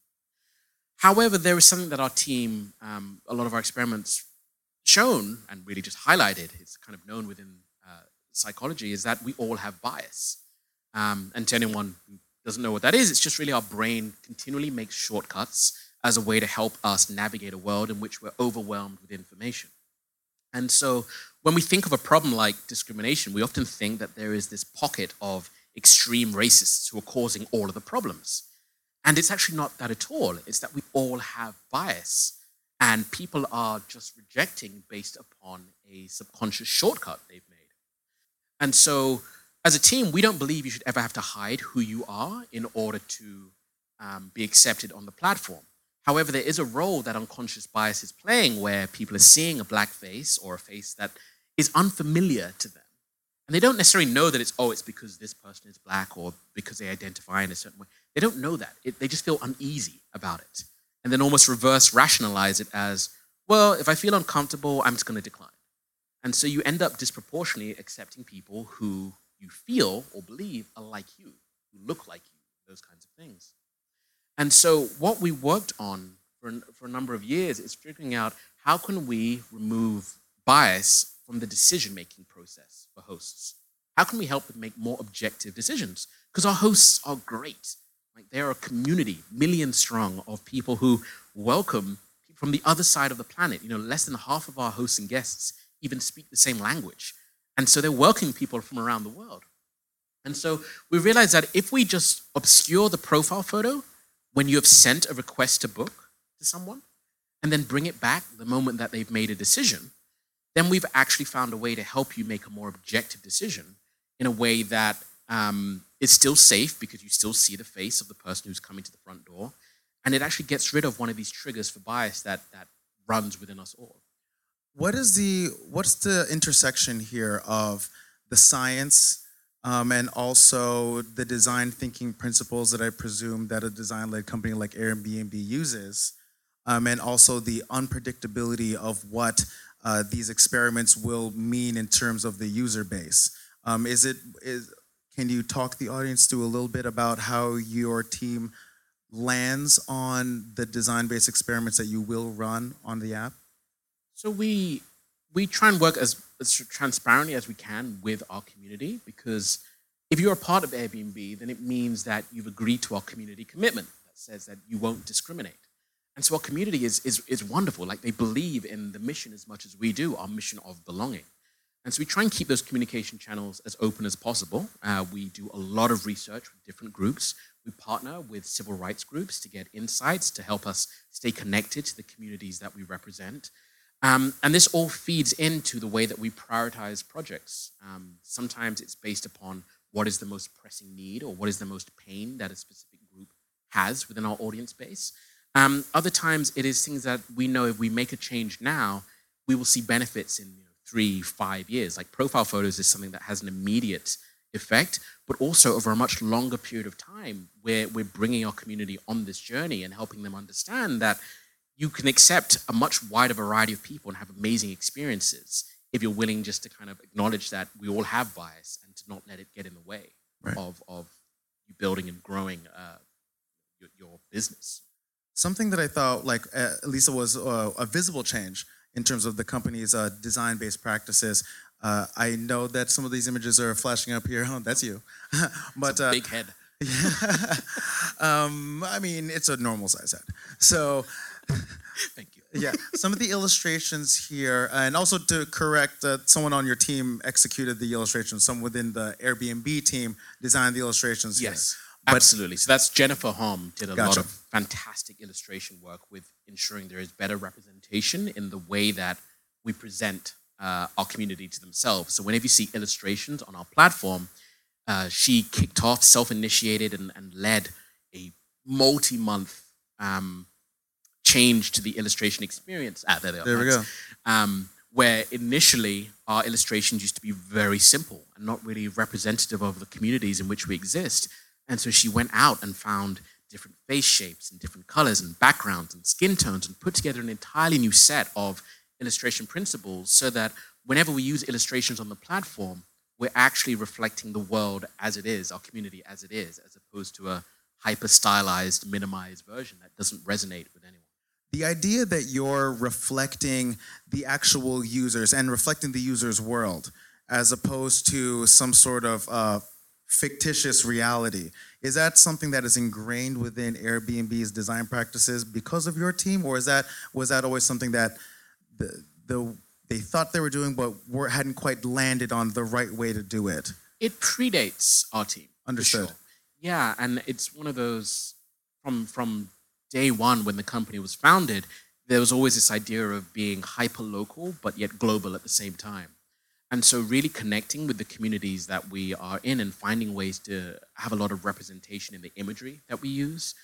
However, there is something that our team, um, a lot of our experiments shown and really just highlighted, it's kind of known within uh, psychology, is that we all have bias. Um, and to anyone who doesn't know what that is, it's just really our brain continually makes shortcuts as a way to help us navigate a world in which we're overwhelmed with information. And so when we think of a problem like discrimination, we often think that there is this pocket of extreme racists who are causing all of the problems. And it's actually not that at all. It's that we all have bias. And people are just rejecting based upon a subconscious shortcut they've made. And so, as a team, we don't believe you should ever have to hide who you are in order to um, be accepted on the platform. However, there is a role that unconscious bias is playing where people are seeing a black face or a face that is unfamiliar to them. And they don't necessarily know that it's, oh, it's because this person is black or because they identify in a certain way. They don't know that. It, they just feel uneasy about it. And then almost reverse rationalize it as, well, if I feel uncomfortable, I'm just going to decline. And so you end up disproportionately accepting people who you feel or believe are like you, who look like you, those kinds of things. And so what we worked on for, for a number of years is figuring out how can we remove bias from the decision-making process for hosts? How can we help them make more objective decisions? Because our hosts are great. Like they're a community, million strong, of people who welcome people from the other side of the planet. You know, less than half of our hosts and guests even speak the same language. And so they're welcoming people from around the world. And so we realized that if we just obscure the profile photo when you have sent a request to book to someone, and then bring it back the moment that they've made a decision, then we've actually found a way to help you make a more objective decision in a way that um, is still safe because you still see the face of the person who's coming to the front door. And it actually gets rid of one of these triggers for bias that, that runs within us all. What is the what's the intersection here of the science um, and also the design thinking principles that I presume that a design-led company like Airbnb uses, um, and also the unpredictability of what uh, these experiments will mean in terms of the user base. Um, is it is can you talk the audience through a little bit about how your team lands on the design-based experiments that you will run on the app? So we we try and work as, as transparently as we can with our community because if you're a part of Airbnb, then it means that you've agreed to our community commitment that says that you won't discriminate. And so our community is, is, is wonderful. Like they believe in the mission as much as we do, our mission of belonging. And so we try and keep those communication channels as open as possible. Uh, we do a lot of research with different groups. We partner with civil rights groups to get insights to help us stay connected to the communities that we represent. Um, and this all feeds into the way that we prioritize projects. Um, sometimes it's based upon what is the most pressing need or what is the most pain that a specific group has within our audience base. Um, other times, it is things that we know if we make a change now, we will see benefits in three, five years. Like profile photos is something that has an immediate effect, but also over a much longer period of time, where we're bringing our community on this journey and helping them understand that you can accept a much wider variety of people and have amazing experiences if you're willing just to kind of acknowledge that we all have bias and to not let it get in the way right. of, of you building and growing uh, your, your business something that I thought like uh, Lisa was uh, a visible change in terms of the company's uh, design-based practices. Uh, I know that some of these images are flashing up here. <laughs> Oh, that's you, <laughs> but uh, big head. <laughs> um, I mean, it's a normal size head. So, thank you. yeah, some of the illustrations here, and also to correct, uh, someone on your team executed the illustrations. Some within the Airbnb team designed the illustrations. Yes. Here. Absolutely. So that's Jennifer Hom did a gotcha. lot of fantastic illustration work with ensuring there is better representation in the way that we present uh, our community to themselves. So whenever you see illustrations on our platform, uh, she kicked off, self-initiated, and, and led a multi-month um, change to the illustration experience. Ah, there, there we go. Um, where initially our illustrations used to be very simple and not really representative of the communities in which we exist. And so she went out and found different face shapes and different colors and backgrounds and skin tones and put together an entirely new set of illustration principles so that whenever we use illustrations on the platform, we're actually reflecting the world as it is, our community as it is, as opposed to a hyper stylized, minimized version that doesn't resonate with anyone. The idea that you're reflecting the actual users and reflecting the user's world as opposed to some sort of uh, fictitious reality. Is that something that is ingrained within Airbnb's design practices because of your team, or is that was that always something that the, the they thought they were doing, but were, hadn't quite landed on the right way to do it? It predates our team. Understood. Sure. Yeah, and it's one of those from from day one when the company was founded. There was always this idea of being hyper local but yet global at the same time. And so, really connecting with the communities that we are in and finding ways to have a lot of representation in the imagery that we use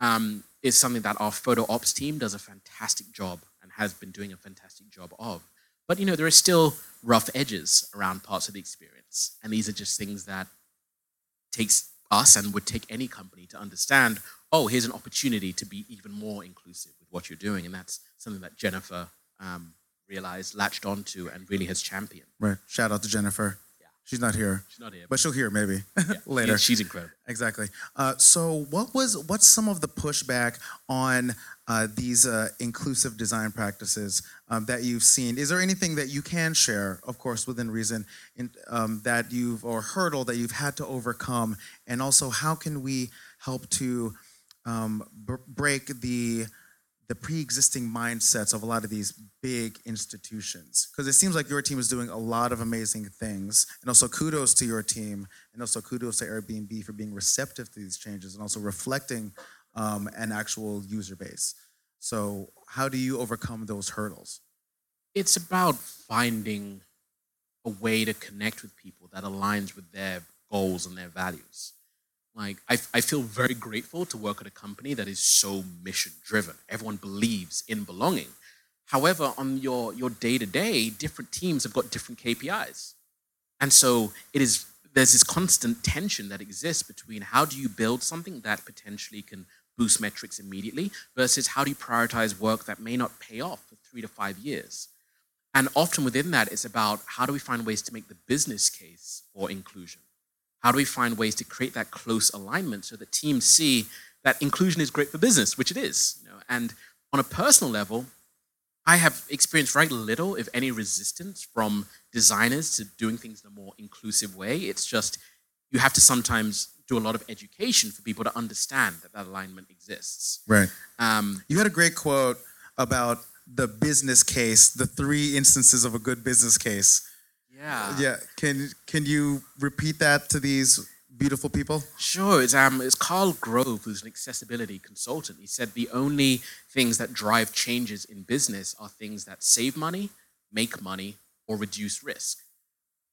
um, is something that our photo ops team does a fantastic job and has been doing a fantastic job of. But you know, there are still rough edges around parts of the experience, and these are just things that takes us and would take any company to understand. Oh, here's an opportunity to be even more inclusive with what you're doing, and that's something that Jennifer um, realized, latched onto, and really has championed. Right. Shout out to Jennifer. Yeah. She's not here, She's not here, but she'll hear maybe yeah, <laughs> later. She's incredible. Exactly. Uh, so, what was what's some of the pushback on uh, these uh, inclusive design practices um, that you've seen? Is there anything that you can share, of course, within reason, in, um, that you've or hurdle that you've had to overcome, and also how can we help to um, b- break the the pre-existing mindsets of a lot of these big institutions. Because it seems like your team is doing a lot of amazing things. And also kudos to your team and also kudos to airbnb for being receptive to these changes and also reflecting um, an actual user base. So how do you overcome those hurdles? It's about finding a way to connect with people that aligns with their goals and their values. Like, I, I feel very grateful to work at a company that is so mission driven. Everyone believes in belonging. However, on your, your day-to-day, different teams have got different KPIs. And so it is there's this constant tension that exists between how do you build something that potentially can boost metrics immediately versus how do you prioritize work that may not pay off for three to five years. And often within that, it's about how do we find ways to make the business case for inclusion? How do we find ways to create that close alignment so that teams see that inclusion is great for business, which it is. You know? And on a personal level, I have experienced very little, if any, resistance from designers to doing things in a more inclusive way. It's just you have to sometimes do a lot of education for people to understand that that alignment exists. right Um, you had a great quote about the business case the three instances of a good business case yeah. yeah can can you repeat that to these beautiful people Sure, it's um, it's Karl Groves, who's an accessibility consultant. He said the only things that drive changes in business are things that save money, make money, or reduce risk.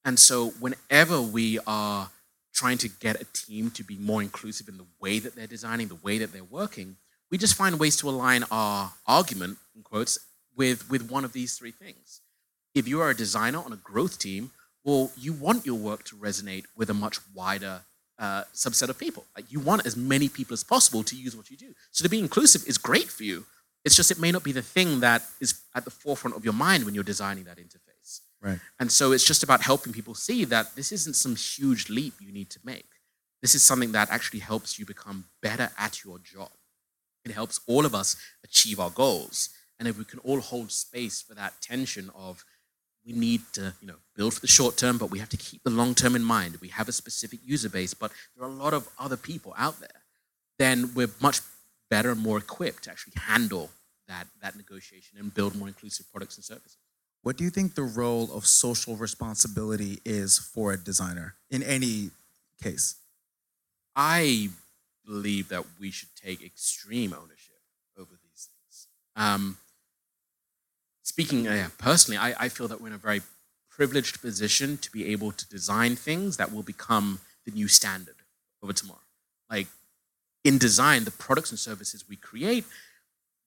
And so, whenever we are trying to get a team to be more inclusive in the way that they're designing, the way that they're working, we just find ways to align our argument, in quotes, with, with one of these three things. If you are a designer on a growth team, well, you want your work to resonate with a much wider uh, subset of people. Like you want as many people as possible to use what you do. So to be inclusive is great for you. It's just it may not be the thing that is at the forefront of your mind when you're designing that interface. right And so it's just about helping people see that this isn't some huge leap you need to make. This is something that actually helps you become better at your job. It helps all of us achieve our goals. And if we can all hold space for that tension of we need to, you know, build for the short term, but we have to keep the long term in mind. We have a specific user base, but there are a lot of other people out there. Then we're much better and more equipped to actually handle that, that negotiation and build more inclusive products and services. What do you think the role of social responsibility is for a designer in any case? I believe that we should take extreme ownership over these things. Um, speaking uh, personally, I, I feel that we're in a very privileged position to be able to design things that will become the new standard over tomorrow. Like in design, the products and services we create,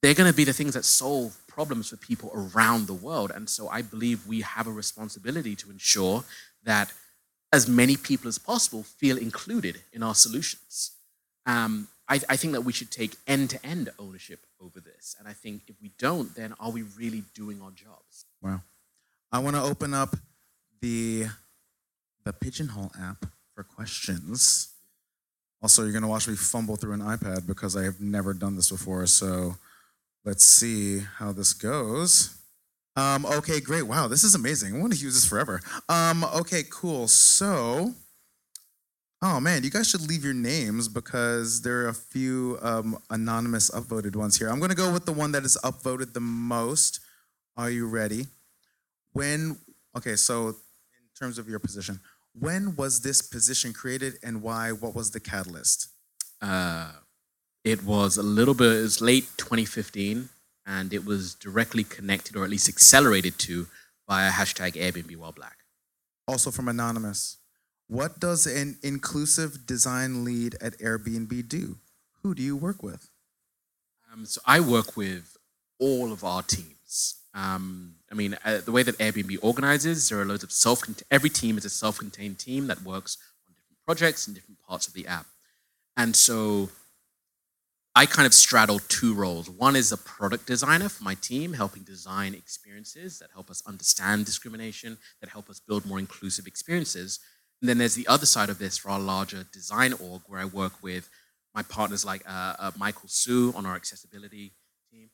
they're going to be the things that solve problems for people around the world. And so I believe we have a responsibility to ensure that as many people as possible feel included in our solutions. Um, I, I think that we should take end to end ownership over this. And I think if we don't, then are we really doing our jobs? Wow. I want to open up the the Pigeonhole app for questions. Also, you're going to watch me fumble through an iPad because I have never done this before. So let's see how this goes. Um, okay, great. Wow, this is amazing. I want to use this forever. Um, okay, cool. So, oh man, you guys should leave your names because there are a few um, anonymous upvoted ones here. I'm going to go with the one that is upvoted the most. Are you ready? When, okay, so in terms of your position, when was this position created and why? What was the catalyst? Uh, it was a little bit, it was late 2015, and it was directly connected or at least accelerated to via hashtag Airbnb while black. Also from Anonymous. What does an inclusive design lead at Airbnb do? Who do you work with? Um, so I work with all of our teams. Um, I mean, uh, the way that Airbnb organizes, there are loads of self. Every team is a self-contained team that works on different projects in different parts of the app, and so I kind of straddle two roles. One is a product designer for my team, helping design experiences that help us understand discrimination, that help us build more inclusive experiences. And then there's the other side of this for our larger design org, where I work with my partners like uh, uh, Michael Su on our accessibility team,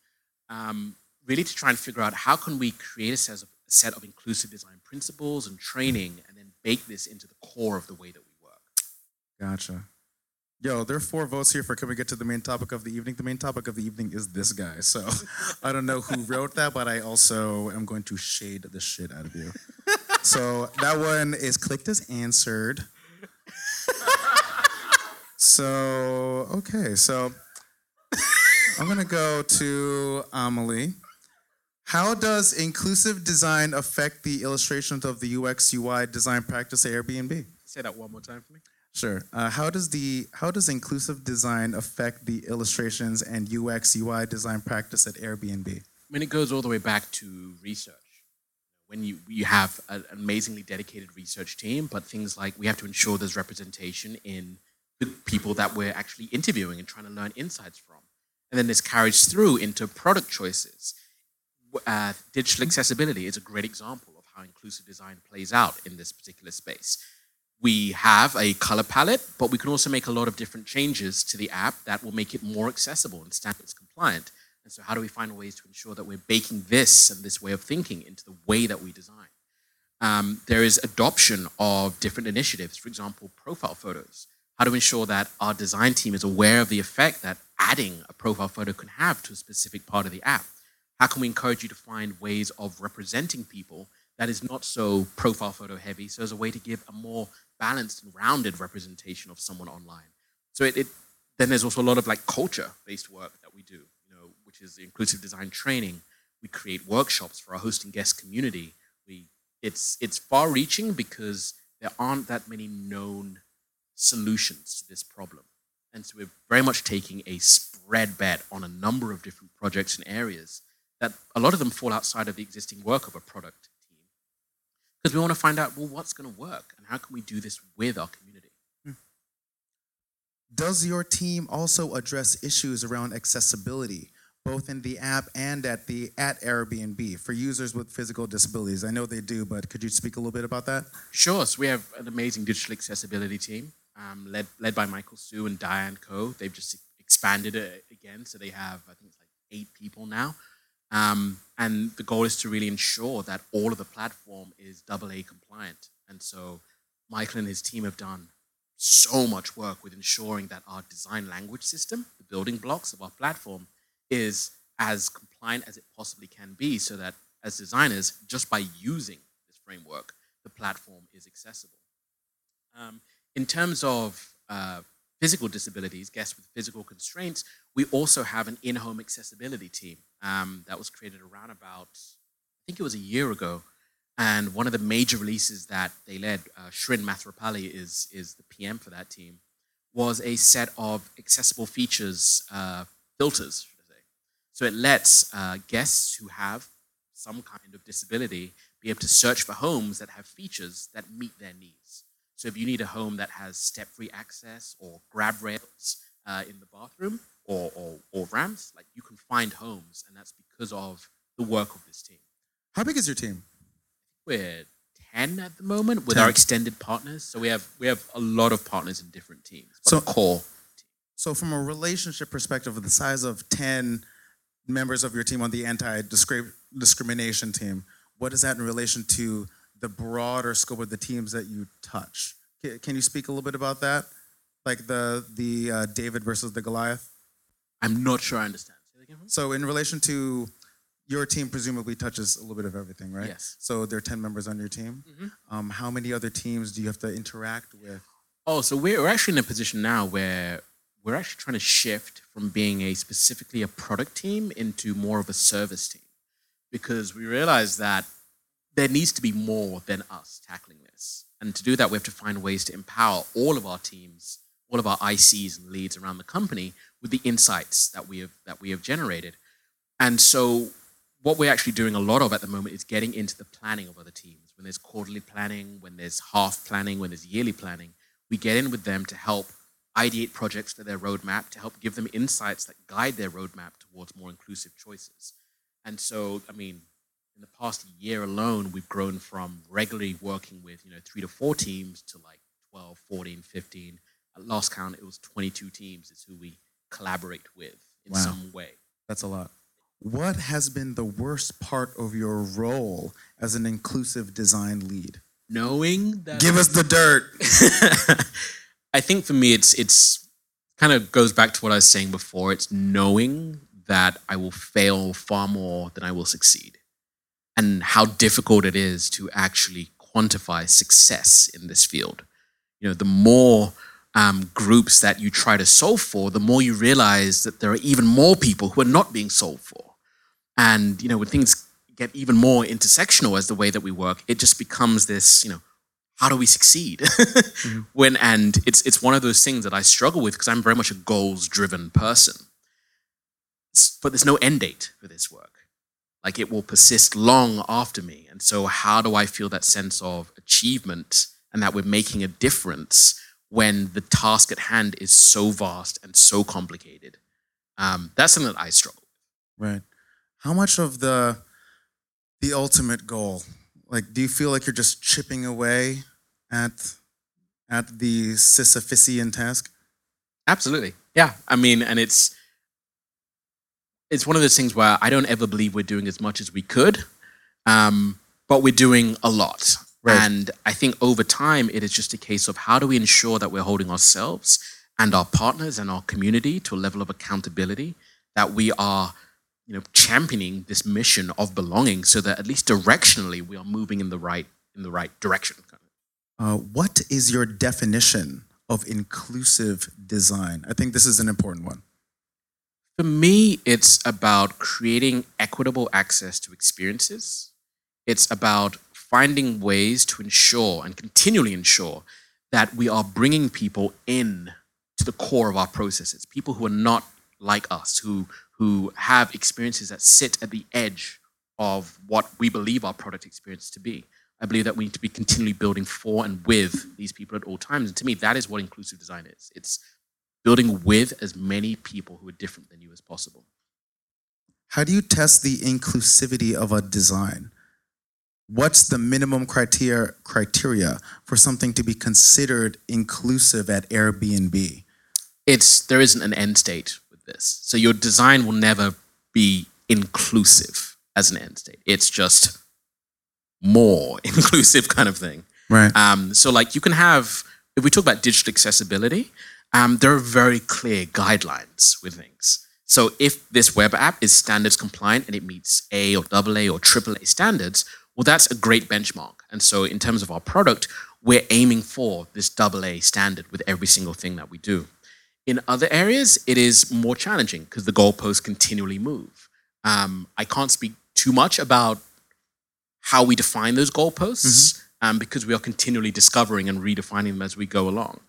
um, really to try and figure out how can we create a set, of, a set of inclusive design principles and training, and then bake this into the core of the way that we work. Gotcha. Yo, there are four votes here for can we get to the main topic of the evening? The main topic of the evening is this guy. So <laughs> I don't know who wrote that, but I also am going to shade the shit out of you. So that one is clicked as answered. So, okay, so I'm gonna go to Amelie. How does inclusive design affect the illustrations of the UX UI design practice at Airbnb? Say that one more time for me. Sure. Uh, how does the how does inclusive design affect the illustrations and UX UI design practice at Airbnb? I mean, it goes all the way back to research. When you you have an amazingly dedicated research team, but things like we have to ensure there's representation in the people that we're actually interviewing and trying to learn insights from, and then this carries through into product choices. Uh, digital accessibility is a great example of how inclusive design plays out in this particular space we have a color palette, but we can also make a lot of different changes to the app that will make it more accessible and standards compliant. And so, how do we find ways to ensure that we're baking this and this way of thinking into the way that we design? Um, there is adoption of different initiatives, for example, profile photos. How to ensure that our design team is aware of the effect that adding a profile photo can have to a specific part of the app. How can we encourage you to find ways of representing people that is not so profile photo heavy, so as a way to give a more balanced and rounded representation of someone online. So it, it then there's also a lot of like culture based work that we do, which is inclusive design training. We create workshops for our host and guest community. We it's it's far reaching because there aren't that many known solutions to this problem. And so we're very much taking a spread bet on a number of different projects and areas that a lot of them fall outside of the existing work of a product team. because we want to find out well what's going to work and how can we do this with our community hmm. does your team also address issues around accessibility both in the app and at the at airbnb for users with physical disabilities. I know they do but could you speak a little bit about that? Sure. So we have an amazing digital accessibility team um, led, led by michael su and diane co. They've just expanded it again so they have i think it's like eight people now. Um, and the goal is to really ensure that all of the platform is AA compliant. And so Michael and his team have done so much work with ensuring that our design language system, the building blocks of our platform, is as compliant as it possibly can be so that as designers, just by using this framework, the platform is accessible. Um, in terms of uh, physical disabilities, guests with physical constraints, we also have an in-home accessibility team um, that was created around about, I think it was a year ago. And one of the major releases that they led, uh, Shrin Mathrapali is, is the PM for that team, was a set of accessible features, uh, filters. So it lets uh, guests who have some kind of disability be able to search for homes that have features that meet their needs. So if you need a home that has step-free access or grab rails uh, in the bathroom or, or, or ramps, like you can find homes, and that's because of the work of this team. How big is your team? We're 10 at the moment with 10. our extended partners. So we have we have a lot of partners in different teams. so core. So from a relationship perspective, of the size of 10 members of your team on the anti-discrimination team, what is that in relation to the broader scope of the teams that you touch. Can you speak a little bit about that? Like the the uh, David versus the Goliath? I'm not sure I understand. So in relation to your team presumably touches a little bit of everything, right? Yes. So there are 10 members on your team. Mm-hmm. Um, how many other teams do you have to interact with? Oh, so we're actually in a position now where we're actually trying to shift from being a specifically a product team into more of a service team because we realize that there needs to be more than us tackling this. And to do that, we have to find ways to empower all of our teams, all of our ICs and leads around the company with the insights that we have that we have generated. And so what we're actually doing a lot of at the moment is getting into the planning of other teams. When there's quarterly planning, when there's half planning, when there's yearly planning, we get in with them to help ideate projects to their roadmap, to help give them insights that guide their roadmap towards more inclusive choices. And so, I mean, in the past year alone, we've grown from regularly working with, you know, three to four teams to like 12, 14, 15. At last count, it was 22 teams is who we collaborate with in Wow. some way. That's a lot. What has been the worst part of your role as an inclusive design lead? Knowing that Give us the dirt. <laughs> I think for me, it's it's kind of goes back to what I was saying before. It's knowing that I will fail far more than I will succeed, and how difficult it is to actually quantify success in this field. You know, the more um, groups that you try to solve for, the more you realize that there are even more people who are not being solved for. And you know, when things get even more intersectional as the way that we work, it just becomes this, you know, how do we succeed? <laughs> When and it's it's one of those things that I struggle with because I'm very much a goals driven person. But there's no end date for this work. Like it will persist long after me. And so how do I feel that sense of achievement and that we're making a difference when the task at hand is so vast and so complicated? Um, that's something that I struggle with. Right. How much of the the ultimate goal? Like, do you feel like you're just chipping away at at the Sisyphusian task? Absolutely. Yeah. I mean, and it's it's one of those things where I don't ever believe we're doing as much as we could, um, but we're doing a lot. Right. And I think over time, it is just a case of how do we ensure that we're holding ourselves and our partners and our community to a level of accountability that we are, you know, championing this mission of belonging, so that at least directionally we are moving in the right in the right direction. Uh, what is your definition of inclusive design? I think this is an important one. For me, it's about creating equitable access to experiences. It's about finding ways to ensure and continually ensure that we are bringing people in to the core of our processes, people who are not like us, who, who have experiences that sit at the edge of what we believe our product experience to be. I believe that we need to be continually building for and with these people at all times. And to me, that is what inclusive design is. It's building with as many people who are different than you as possible. How do you test the inclusivity of a design? What's the minimum criteria criteria for something to be considered inclusive at Airbnb? It's there isn't an end state this. So your design will never be inclusive as an end state. It's just more <laughs> inclusive kind of thing. Right. Um, so like you can have, if we talk about digital accessibility, um, there are very clear guidelines with things. So if this web app is standards compliant and it meets A or AA or AAA standards, well, that's a great benchmark. And so in terms of our product, we're aiming for this AA standard with every single thing that we do. In other areas, it is more challenging because the goalposts continually move. Um, I can't speak too much about how we define those goalposts um, because we are continually discovering and redefining them as we go along.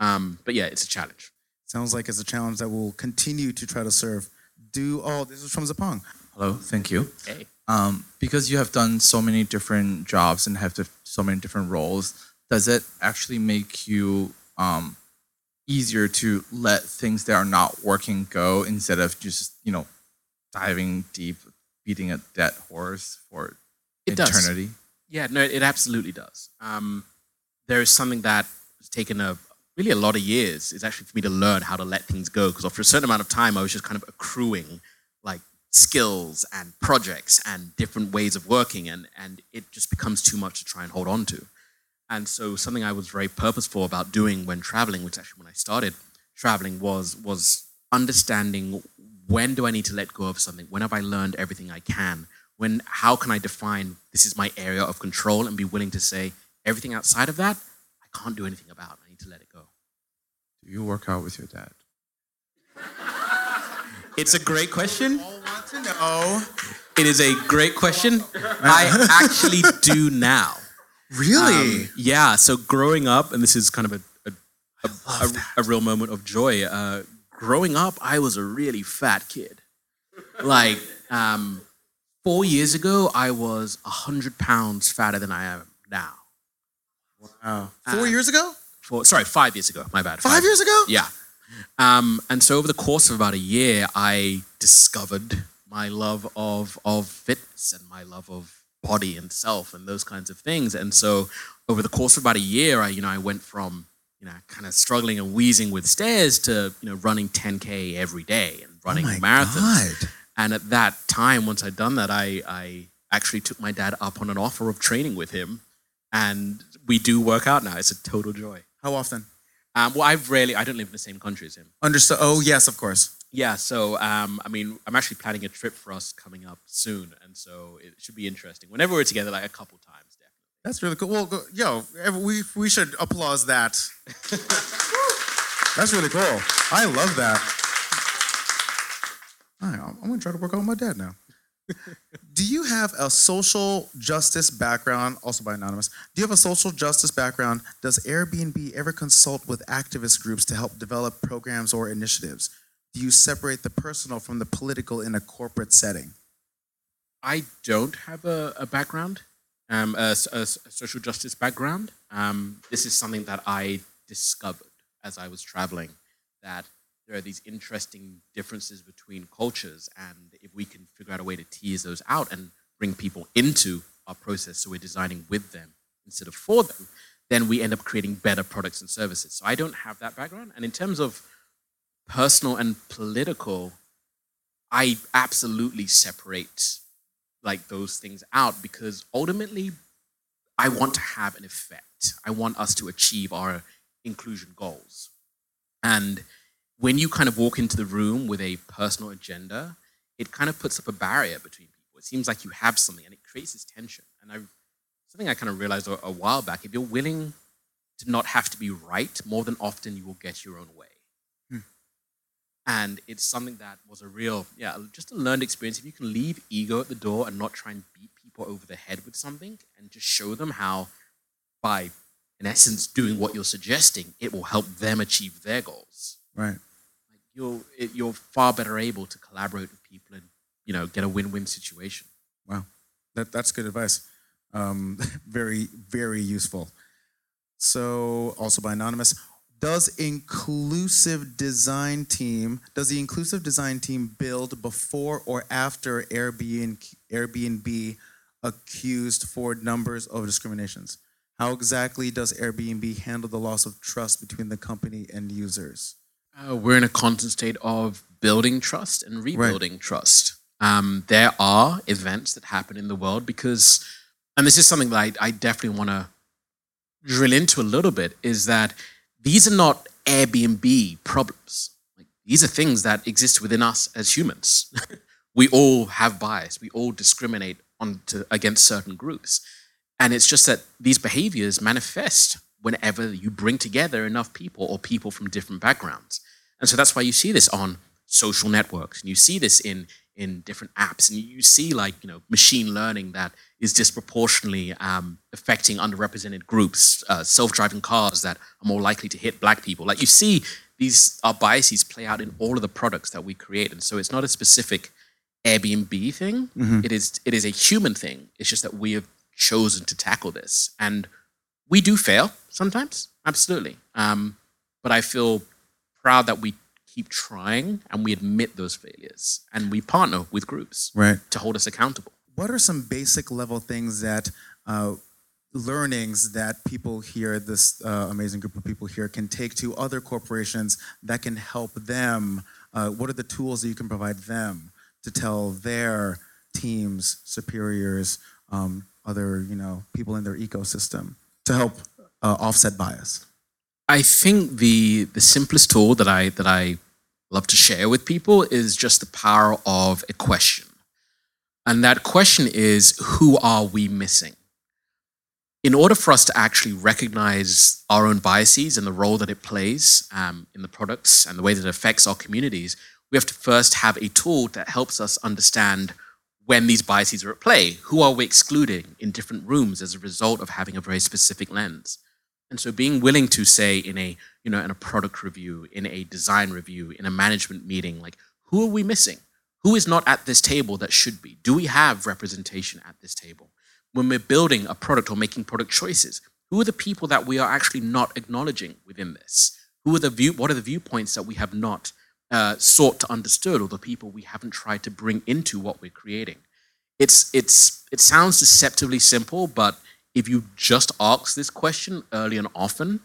Um, but yeah, it's a challenge. Sounds like it's a challenge that we'll continue to try to serve. Do all this is from Zapong. Hello, thank you. Hey. Um, because you have done so many different jobs and have so many different roles, does it actually make you um, easier to let things that are not working go instead of just you know diving deep, beating a dead horse for It does. eternity? Yeah, no, it absolutely does. Um, there is something that has taken a really a lot of years. Is actually for me to learn how to let things go because after a certain amount of time, I was just kind of accruing like skills and projects and different ways of working, and and it just becomes too much to try and hold on to. And so something I was very purposeful about doing when traveling, which actually when I started traveling was was understanding when do I need to let go of something? When have I learned everything I can? When how can I define this is my area of control and be willing to say everything outside of that I can't do anything about. I need to let it go. Do you work out with your dad? <laughs> It's a great question. All want to know. it is a great question. I actually do now. Really? Um, yeah. So growing up, and this is kind of a a, a, a, real moment of joy. Uh, growing up, I was a really fat kid. Like um, four years ago, I was hundred pounds fatter than I am now. wow. Four Uh, years ago? For sorry, five years ago. My bad. Five years ago? Yeah. Um, and so over the course of about a year, I discovered my love of of fitness and my love of body and self and those kinds of things. And so over the course of about a year, I you know I went from you know kind of struggling and wheezing with stairs to you know running 10k every day and running oh marathons. God. And at that time, once I'd done that, I, I actually took my dad up on an offer of training with him. And we do work out now. It's a total joy. How often? Um, well, I've rarely, I don't live in the same country as him. Understood. Oh, yes, of course. Yeah, so um, I mean, I'm actually planning a trip for us coming up soon. And so it should be interesting. Whenever we're together, like a couple times, definitely. That's really cool. Well, yo, we we should applause that. That's really cool. I love that. I'm I'm gonna try to work out with my dad now. Do you have a social justice background, also by anonymous? Do you have a social justice background? Does Airbnb ever consult with activist groups to help develop programs or initiatives? Do you separate the personal from the political in a corporate setting? I don't have a, a background, um, a, a a social justice background. Um, this is something that I discovered as I was traveling that there are these interesting differences between cultures, and if we can figure out a way to tease those out and bring people into our process, so we're designing with them instead of for them, then we end up creating better products and services. So I don't have that background, and in terms of personal and political, I absolutely separate like those things out because ultimately I want to have an effect. I want us to achieve our inclusion goals. And when you kind of walk into the room with a personal agenda, it kind of puts up a barrier between people. It seems like you have something and it creates this tension. And I something I kind of realized a, a while back, if you're willing to not have to be right, more than often you will get your own way. And it's something that was a real, yeah, just a learned experience. If you can leave ego at the door and not try and beat people over the head with something and just show them how, by in essence doing what you're suggesting, it will help them achieve their goals. Right. Like you're, it, you're far better able to collaborate with people and, you know, get a win-win situation. Wow, that that's good advice. Um, <laughs> very very useful. So also by anonymous, does inclusive design team does the inclusive design team build before or after Airbnb Airbnb accused Ford numbers of discriminations? How exactly does Airbnb handle the loss of trust between the company and users? Uh, we're in a constant state of building trust and rebuilding trust. Um, there are events that happen in the world because, and this is something that I, I definitely want to drill into a little bit, is that these are not Airbnb problems. Like, these are things that exist within us as humans. <laughs> we all have bias. We all discriminate on to, against certain groups. And it's just that these behaviors manifest whenever you bring together enough people or people from different backgrounds. And so that's why you see this on social networks and you see this in in different apps and you see like you know machine learning that is disproportionately um, affecting underrepresented groups uh, self-driving cars that are more likely to hit black people. Like you see these our biases play out in all of the products that we create and so it's not a specific airbnb thing. Mhm. it is it is a human thing. It's just that we have chosen to tackle this and we do fail sometimes absolutely. Um, but i feel proud that we keep trying and we admit those failures and we partner with groups Right. to hold us accountable. What are some basic level things that uh, learnings that people here this uh, amazing group of people here can take to other corporations that can help them? Uh, what are the tools that you can provide them to tell their teams superiors um, other you know people in their ecosystem to help uh, offset bias? I think the the simplest tool that I that I love to share with people is just the power of a question. And that question is who are we missing? In order for us to actually recognize our own biases and the role that it plays um, in the products and the way that it affects our communities, we have to first have a tool that helps us understand when these biases are at play. Who are we excluding in different rooms as a result of having a very specific lens? And so being willing to say in a, you know, in a product review, in a design review, in a management meeting, like who are we missing? Who is not at this table that should be? Do we have representation at this table? When we're building a product or making product choices, who are the people that we are actually not acknowledging within this? Who are the view? What are the viewpoints that we have not uh, sought to understood, or the people we haven't tried to bring into what we're creating? It's it's it sounds deceptively simple, but if you just ask this question early and often,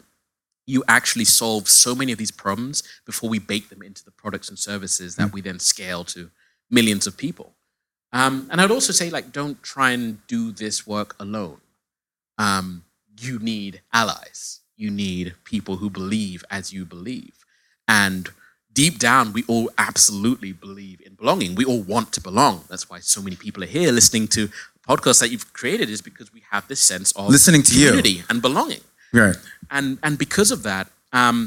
you actually solve so many of these problems before we bake them into the products and services that we then scale to millions of people. Um, and I'd also say, like, don't try and do this work alone. Um, you need allies. You need people who believe as you believe. And deep down, we all absolutely believe in belonging. We all want to belong. That's why so many people are here listening to podcasts that you've created, is because we have this sense of Listening to you. community and belonging Right. and and because of that, um,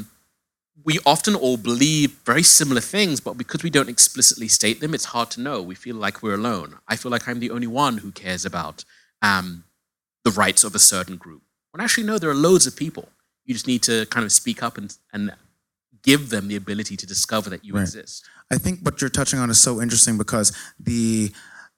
we often all believe very similar things, but because we don't explicitly state them, it's hard to know. We feel like we're alone. I feel like I'm the only one who cares about um, the rights of a certain group. When actually, no, there are loads of people. You just need to kind of speak up and and give them the ability to discover that you Right. exist. I think what you're touching on is so interesting because the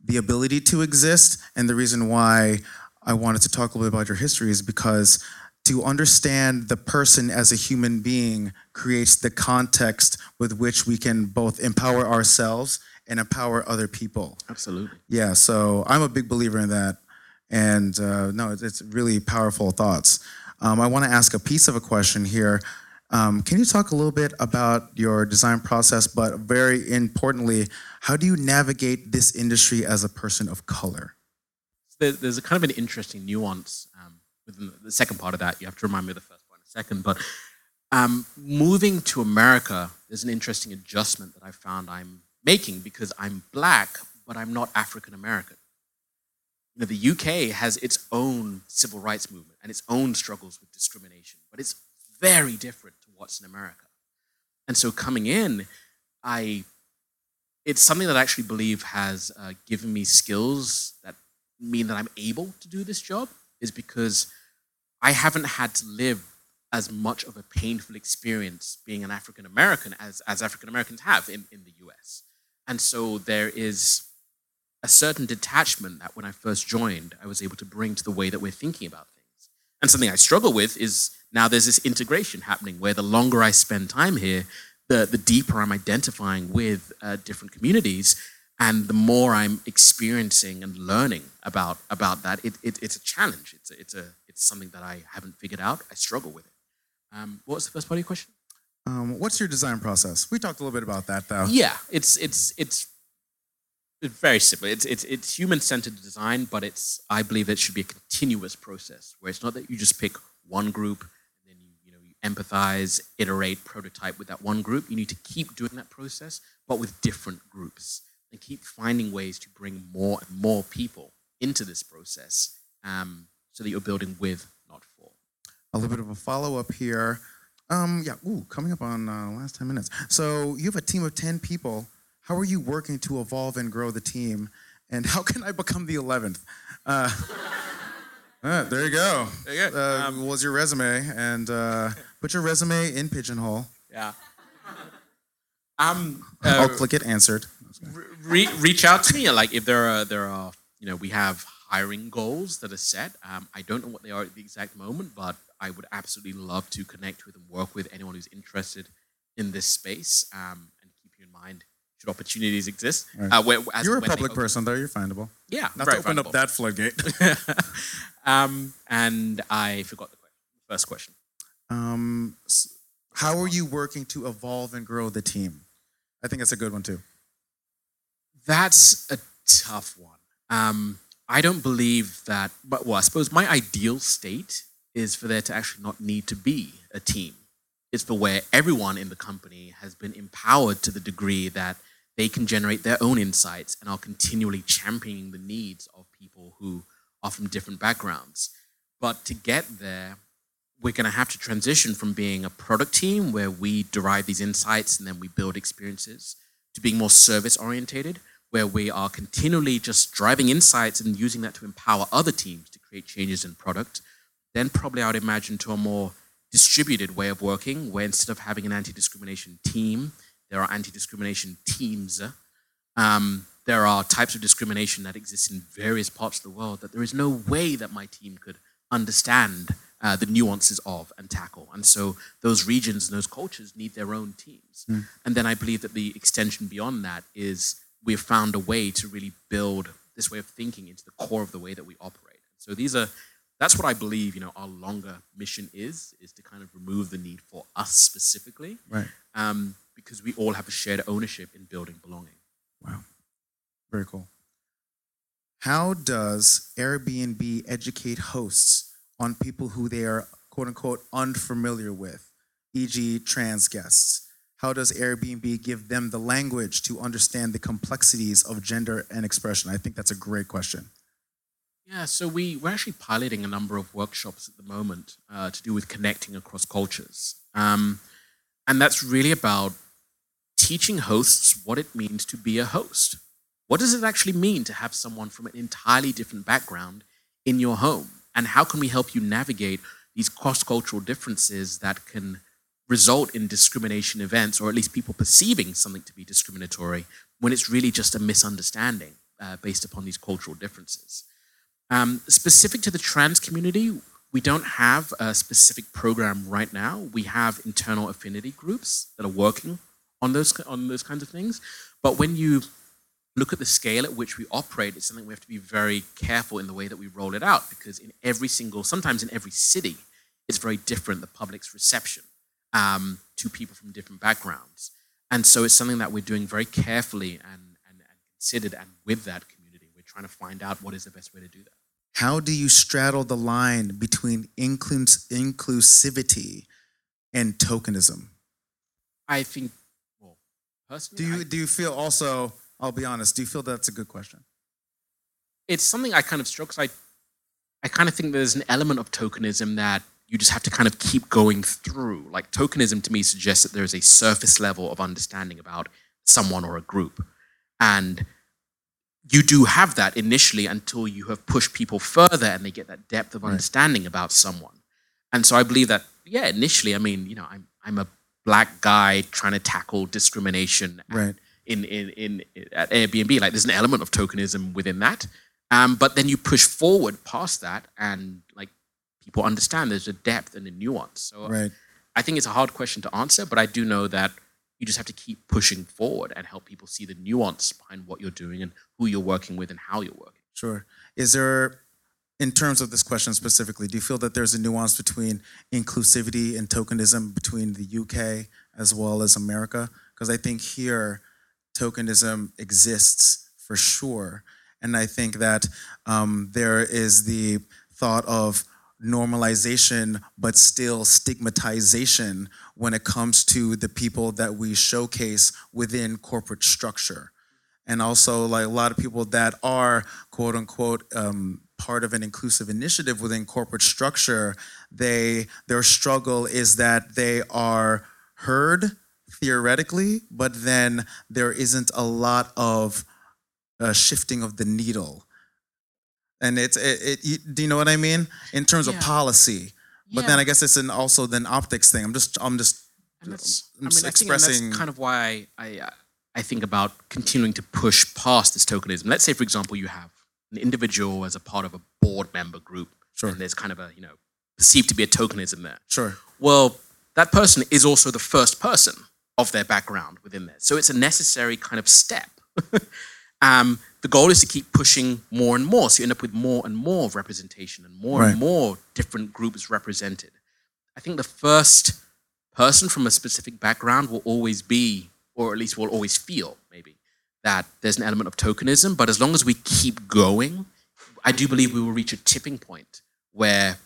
the ability to exist and the reason why I wanted to talk a little bit about your history is because to understand the person as a human being creates the context with which we can both empower ourselves and empower other people. Absolutely. Yeah, so I'm a big believer in that, and uh, no, it's, it's really powerful thoughts. Um, I want to ask a piece of a question here. Um, can you talk a little bit about your design process, but very importantly, how do you navigate this industry as a person of color? there's a kind of an interesting nuance um, within the second part of that. You have to remind me of the first part in a second. But um, moving to America, there's an interesting adjustment that I found I'm making because I'm black, but I'm not African American. You know, the UK has its own civil rights movement and its own struggles with discrimination, but it's very different what's in America. And so coming in, I it's something that I actually believe has uh, given me skills that mean that I'm able to do this job is because I haven't had to live as much of a painful experience being an African American as, as African Americans have in, in the US. And so there is a certain detachment that when I first joined, I was able to bring to the way that we're thinking about. And something I struggle with is now there's this integration happening where the longer I spend time here, the, the deeper I'm identifying with uh, different communities and the more I'm experiencing and learning about about that, it, it, it's a challenge. It's a, it's a it's something that I haven't figured out. I struggle with it. Um, what was the first part of your question? Um, what's your design process? We talked a little bit about that, though. Yeah, it's it's it's it's very simple. It's it's it's human centered design, but it's I believe it should be a continuous process where it's not that you just pick one group and then you you know you empathize, iterate, prototype with that one group. You need to keep doing that process, but with different groups and keep finding ways to bring more and more people into this process um, so that you're building with, not for. a little bit of a follow up here. Um, yeah, ooh, coming up on uh, last 10 minutes. So you have a team of 10 people. How are you working to evolve and grow the team? And how can I become the 11th? Uh, <laughs> uh, there you go. There you go. Uh, Um, was your resume. And uh, <laughs> put your resume in Pigeonhole. Yeah. Um, I'll uh, click it, answered. re- reach out to me. Like if there are there are you know we have hiring goals that are set. Um, I don't know what they are at the exact moment, but I would absolutely love to connect with and work with anyone who's interested in this space um, and keep you in mind should opportunities exist. Right. Uh, where, as You're a public person, though. You're findable. Yeah, Not to open up that floodgate. <laughs> um, and I forgot the question. First question. um, s- how are you working to evolve and grow the team? I think that's a good one, too. That's a tough one. Um, I don't believe that, but well, I suppose my ideal state is for there to actually not need to be a team. It's for where everyone in the company has been empowered to the degree that they can generate their own insights and are continually championing the needs of people who are from different backgrounds. But to get there, we're going to have to transition from being a product team where we derive these insights and then we build experiences to being more service orientated, where we are continually just driving insights and using that to empower other teams to create changes in product, then probably I would imagine to a more distributed way of working where instead of having an anti-discrimination team, there are anti-discrimination teams. Um, there are types of discrimination that exist in various parts of the world that there is no way that my team could understand uh, the nuances of and tackle. And so those regions and those cultures need their own teams. And then I believe that the extension beyond that is we have found a way to really build this way of thinking into the core of the way that we operate. So these are that's what I believe, you know, our longer mission is, is to kind of remove the need for us specifically, Right. um, because we all have a shared ownership in building belonging. Wow. Very cool. How does Airbnb educate hosts on people who they are quote unquote unfamiliar with, e.g., trans guests? How does Airbnb give them the language to understand the complexities of gender and expression? I think that's a great question. Yeah, so we, we're actually piloting a number of workshops at the moment uh, to do with connecting across cultures. Um, and that's really about teaching hosts what it means to be a host. What does it actually mean to have someone from an entirely different background in your home? And how can we help you navigate these cross cultural differences that can result in discrimination events, or at least people perceiving something to be discriminatory when it's really just a misunderstanding uh, based upon these cultural differences? Um, specific to the trans community, we don't have a specific program right now. We have internal affinity groups that are working on those on those kinds of things. But when you look at the scale at which we operate, it's something we have to be very careful in the way that we roll it out because in every single, sometimes in every city, it's very different the public's reception um, to people from different backgrounds. And so it's something that we're doing very carefully and, and, and considered. And with that community, we're trying to find out what is the best way to do that. How do you straddle the line between inclus- inclusivity and tokenism? I think, Do I- you do you feel also? I'll be honest. Do you feel that's a good question? it's something I kind of struggle. 'cause I, I kind of think there's an element of tokenism that you just have to kind of keep going through. Like tokenism to me suggests that there's a surface level of understanding about someone or a group, and you do have that initially until you have pushed people further and they get that depth of Right. understanding about someone. And so I believe that, yeah, initially, I mean, you know, I'm I'm a black guy trying to tackle discrimination Right. in, in, in at Airbnb. Like there's an element of tokenism within that. Um, but then you push forward past that and like people understand there's a depth and a nuance. So Right. I think it's a hard question to answer, but I do know that you just have to keep pushing forward and help people see the nuance behind what you're doing and who you're working with and how you're working. Sure. Is there, in terms of this question specifically, do you feel that there's a nuance between inclusivity and tokenism between the UK as well as America? Because I think here, tokenism exists for sure. And I think that um, there is the thought of normalization, but still stigmatization when it comes to the people that we showcase within corporate structure and also like a lot of people that are quote unquote um, part of an inclusive initiative within corporate structure they their struggle is that they are heard theoretically but then there isn't a lot of uh, shifting of the needle. And it's it, it do you know what i mean? In terms of Yeah. policy. But then i guess it's an also then optics thing. I'm just i'm just that's, I'm I mean, expressing- that's kind of why I, I think about continuing to push past this tokenism. Let's say, for example, you have an individual as a part of a board member group, Sure. and there's kind of a, you know, perceived to be a tokenism there. sure Well, that person is also the first person of their background within there. So it's a necessary kind of step. <laughs> um, the goal is to keep pushing more and more. So you end up with more and more representation and more Right. and more different groups represented. I think the first person from a specific background will always be, or at least will always feel, maybe, that there's an element of tokenism. But as long as we keep going, I do believe we will reach a tipping point where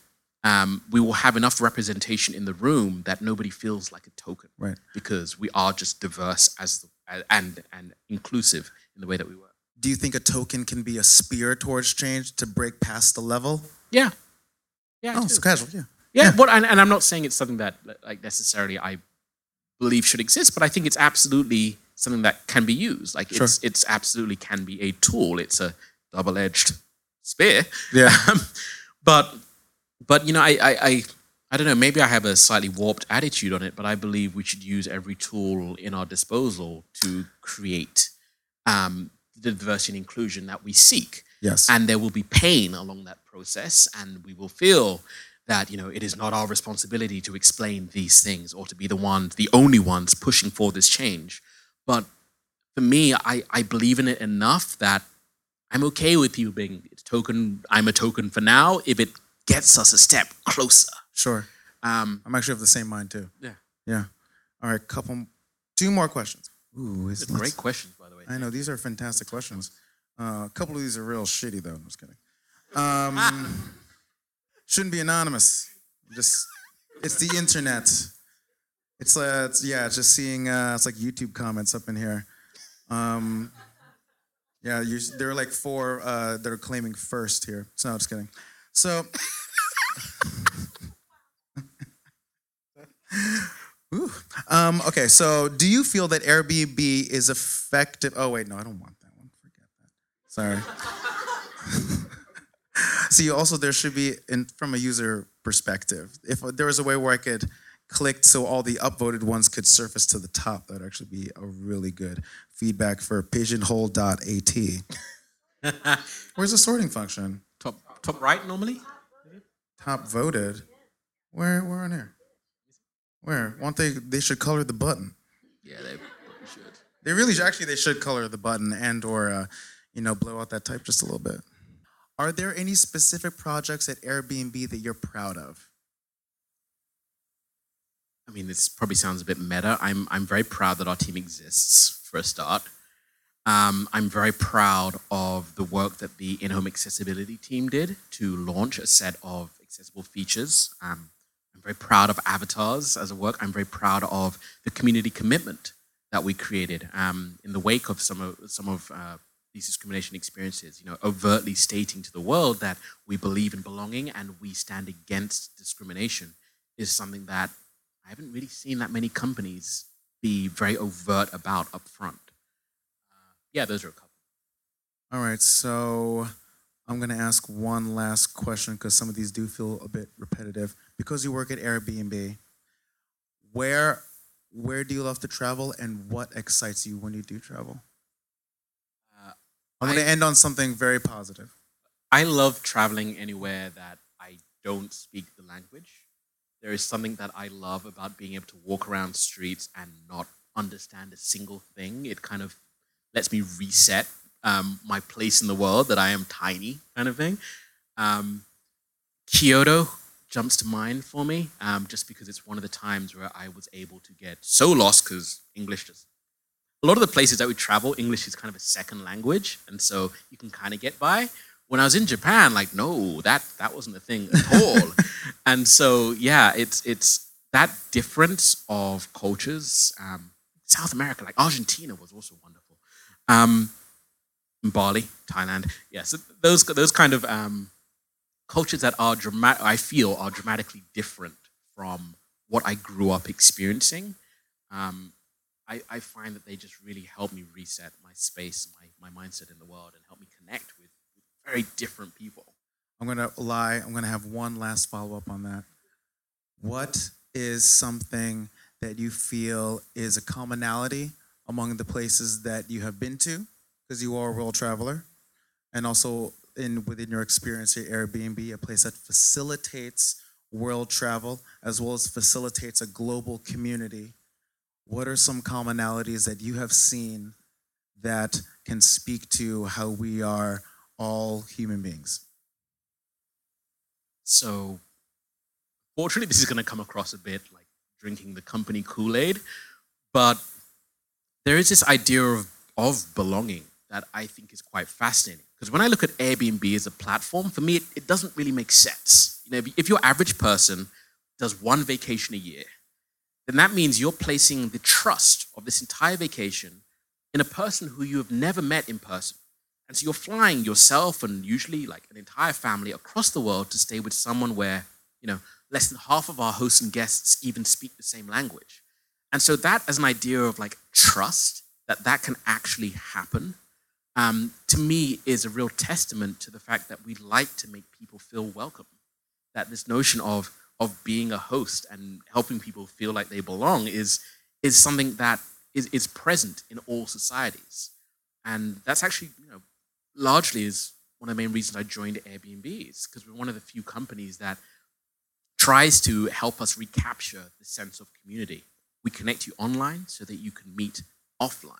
um, we will have enough representation in the room that nobody feels like a token right because we are just diverse as the, and and inclusive in the way that we work. do you think a token can be a spear towards change to break past the level Yeah, yeah. Oh it's casual yeah Yeah, Yeah. But and, and I'm not saying it's something that like necessarily I believe should exist, but I think it's absolutely something that can be used. Like Sure. it's it's absolutely can be a tool. It's a double edged spear. Yeah. <laughs> Um, but but you know, I, I I I don't know. Maybe I have a slightly warped attitude on it, but I believe we should use every tool in our disposal to create um, the diversity and inclusion that we seek Yes. and there will be pain along that process and we will feel that you know it is not our responsibility to explain these things or to be the ones the only ones pushing for this change but for me i, I believe in it enough that i'm okay with you being it's token i'm a token for now if it gets us a step closer sure. um, I'm actually of the same mind too. Yeah. Yeah. All right. Couple. Two more questions. Ooh, it's it's great questions by the way I know these are fantastic questions. Uh, a couple of these are real shitty though. I'm just kidding. <laughs> Um, shouldn't be anonymous. Just it's the internet. It's uh, it's, yeah, it's just seeing uh, it's like YouTube comments up in here. Um, yeah, you, there are like four uh, that are claiming first here. So no, just kidding. So. <laughs> Um, okay, so do you feel that Airbnb is effective? Oh wait, no, I don't want that one. Forget that. Sorry. <laughs> See, also there should be, in, from a user perspective, if there was a way where I could click so all the upvoted ones could surface to the top, that would actually be a really good feedback for pigeonhole.at. <laughs> Where's the sorting function? top top right normally Top voted. Where? Where on here? Where? Won't they? They should color the button. yeah they probably should They really sh- actually they should color the button and or uh, you know blow out that type just a little bit. Are there any specific projects at Airbnb that you're proud of? I mean, this probably sounds a bit meta. I'm I'm very proud that our team exists for a start. Um, I'm very proud of the work that the in-home accessibility team did to launch a set of accessible features. Um, I'm very proud of avatars as a work. I'm very proud of the community commitment that we created um, in the wake of some of some of uh, these discrimination experiences. You know, overtly stating to the world that we believe in belonging and we stand against discrimination is something that I haven't really seen that many companies be very overt about up front. Uh, yeah, those are a couple. All right, so I'm gonna ask one last question because some of these do feel a bit repetitive. Because you work at Airbnb, where where do you love to travel and what excites you when you do travel? Uh, I'm gonna end on something very positive. I love traveling anywhere that I don't speak the language. There is something that I love about being able to walk around streets and not understand a single thing. It kind of lets me reset um, my place in the world that I am tiny, kind of thing. Um, Kyoto jumps to mind for me, um, just because it's one of the times where I was able to get so lost because English just. A lot of the places that we travel, English is kind of a second language, and so you can kind of get by when I was in Japan, like no, that that wasn't a thing at all. <laughs> and so yeah, it's it's that difference of cultures. Um, South America, like Argentina, was also wonderful. Um, Bali, Thailand, yes, those those kind of um, cultures that are dramatic. I feel are dramatically different from what I grew up experiencing. Um, I, I find that they just really help me reset my space, my, my mindset in the world, and help me connect with very different people. I'm gonna lie. I'm gonna have one last follow up on that. What is something that you feel is a commonality among the places that you have been to, because you are a world traveler, and also in within your experience at Airbnb, a place that facilitates world travel as well as facilitates a global community. What are some commonalities that you have seen that can speak to how we are all human beings? So, fortunately, this is going to come across a bit like drinking the company Kool Aid, but there is this idea of, of belonging that I think is quite fascinating. Because when I look at Airbnb as a platform, for me, it, it doesn't really make sense. You know, if, if your average person does one vacation a year, then that means you're placing the trust of this entire vacation in a person who you have never met in person. And so you're flying yourself and usually like an entire family across the world to stay with someone where, you know, less than half of our hosts and guests even speak the same language. And so that as an idea of like trust that that can actually happen, um, to me is a real testament to the fact that we like to make people feel welcome. That this notion of of being a host and helping people feel like they belong is is something that is, is present in all societies. And that's actually, you know, largely is one of the main reasons I joined Airbnb is because we're one of the few companies that tries to help us recapture the sense of community. We connect you online so that you can meet offline.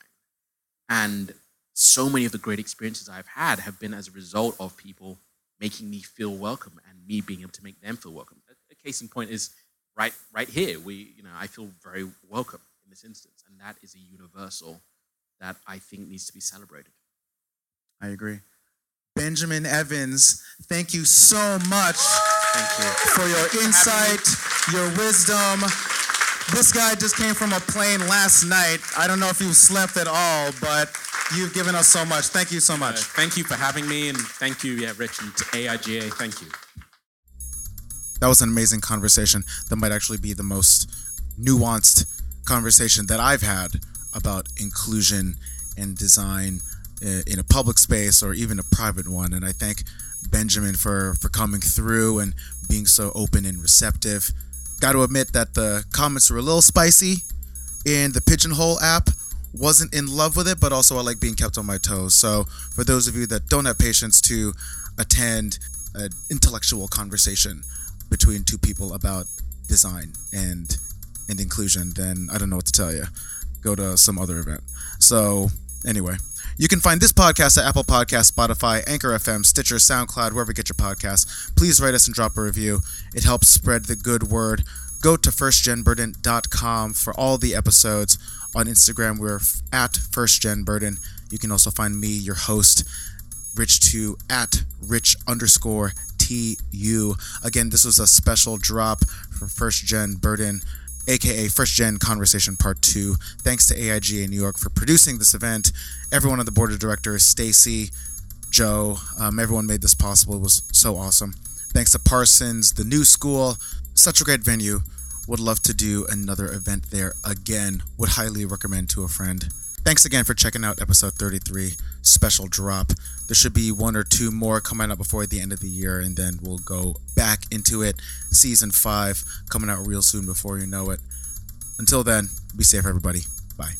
And so many of the great experiences I've had have been as a result of people making me feel welcome and me being able to make them feel welcome. A, a case in point is right right here. We, you know, I feel very welcome in this instance. And that is a universal that I think needs to be celebrated. I agree. Benjamin Evans, thank you so much you. for your insight, your wisdom. This guy just came from a plane last night. I don't know if you slept at all, but you've given us so much. Thank you so Uh, much. thank you for having me, and thank you, yeah, Rich, and to AIGA. Thank you. That was an amazing conversation. That might actually be the most nuanced conversation that I've had about inclusion and design uh, in a public space or even a private one. And I thank Benjamin for for coming through and being so open and receptive. Got to admit that the comments were a little spicy, and the Pigeonhole app wasn't in love with it, but also I like being kept on my toes. So for those of you that don't have patience to attend an intellectual conversation between two people about design and and inclusion, then I don't know what to tell you. Go to some other event. So anyway, you can find this podcast at Apple Podcast, Spotify, Anchor FM, Stitcher, SoundCloud, wherever you get your podcasts. Please write us and drop a review. It helps spread the good word. Go to firstgenburden.com for all the episodes. On Instagram, we're at firstgenburden. You can also find me, your host, Rich Tu at rich underscore TU. Again, this was a special drop for First Gen Burden, aka First Gen Conversation Part 2. Thanks to AIGA New York for producing this event. Everyone on the board of directors, Stacy, Joe, um, everyone made this possible. It was so awesome. Thanks to Parsons, the new school, such a great venue. Would love to do another event there again. Would highly recommend to a friend. Thanks again for checking out episode 33, special drop. There should be one or two more coming out before the end of the year, and then we'll go back into it. Season 5 coming out real soon before you know it. Until then, be safe, everybody. Bye.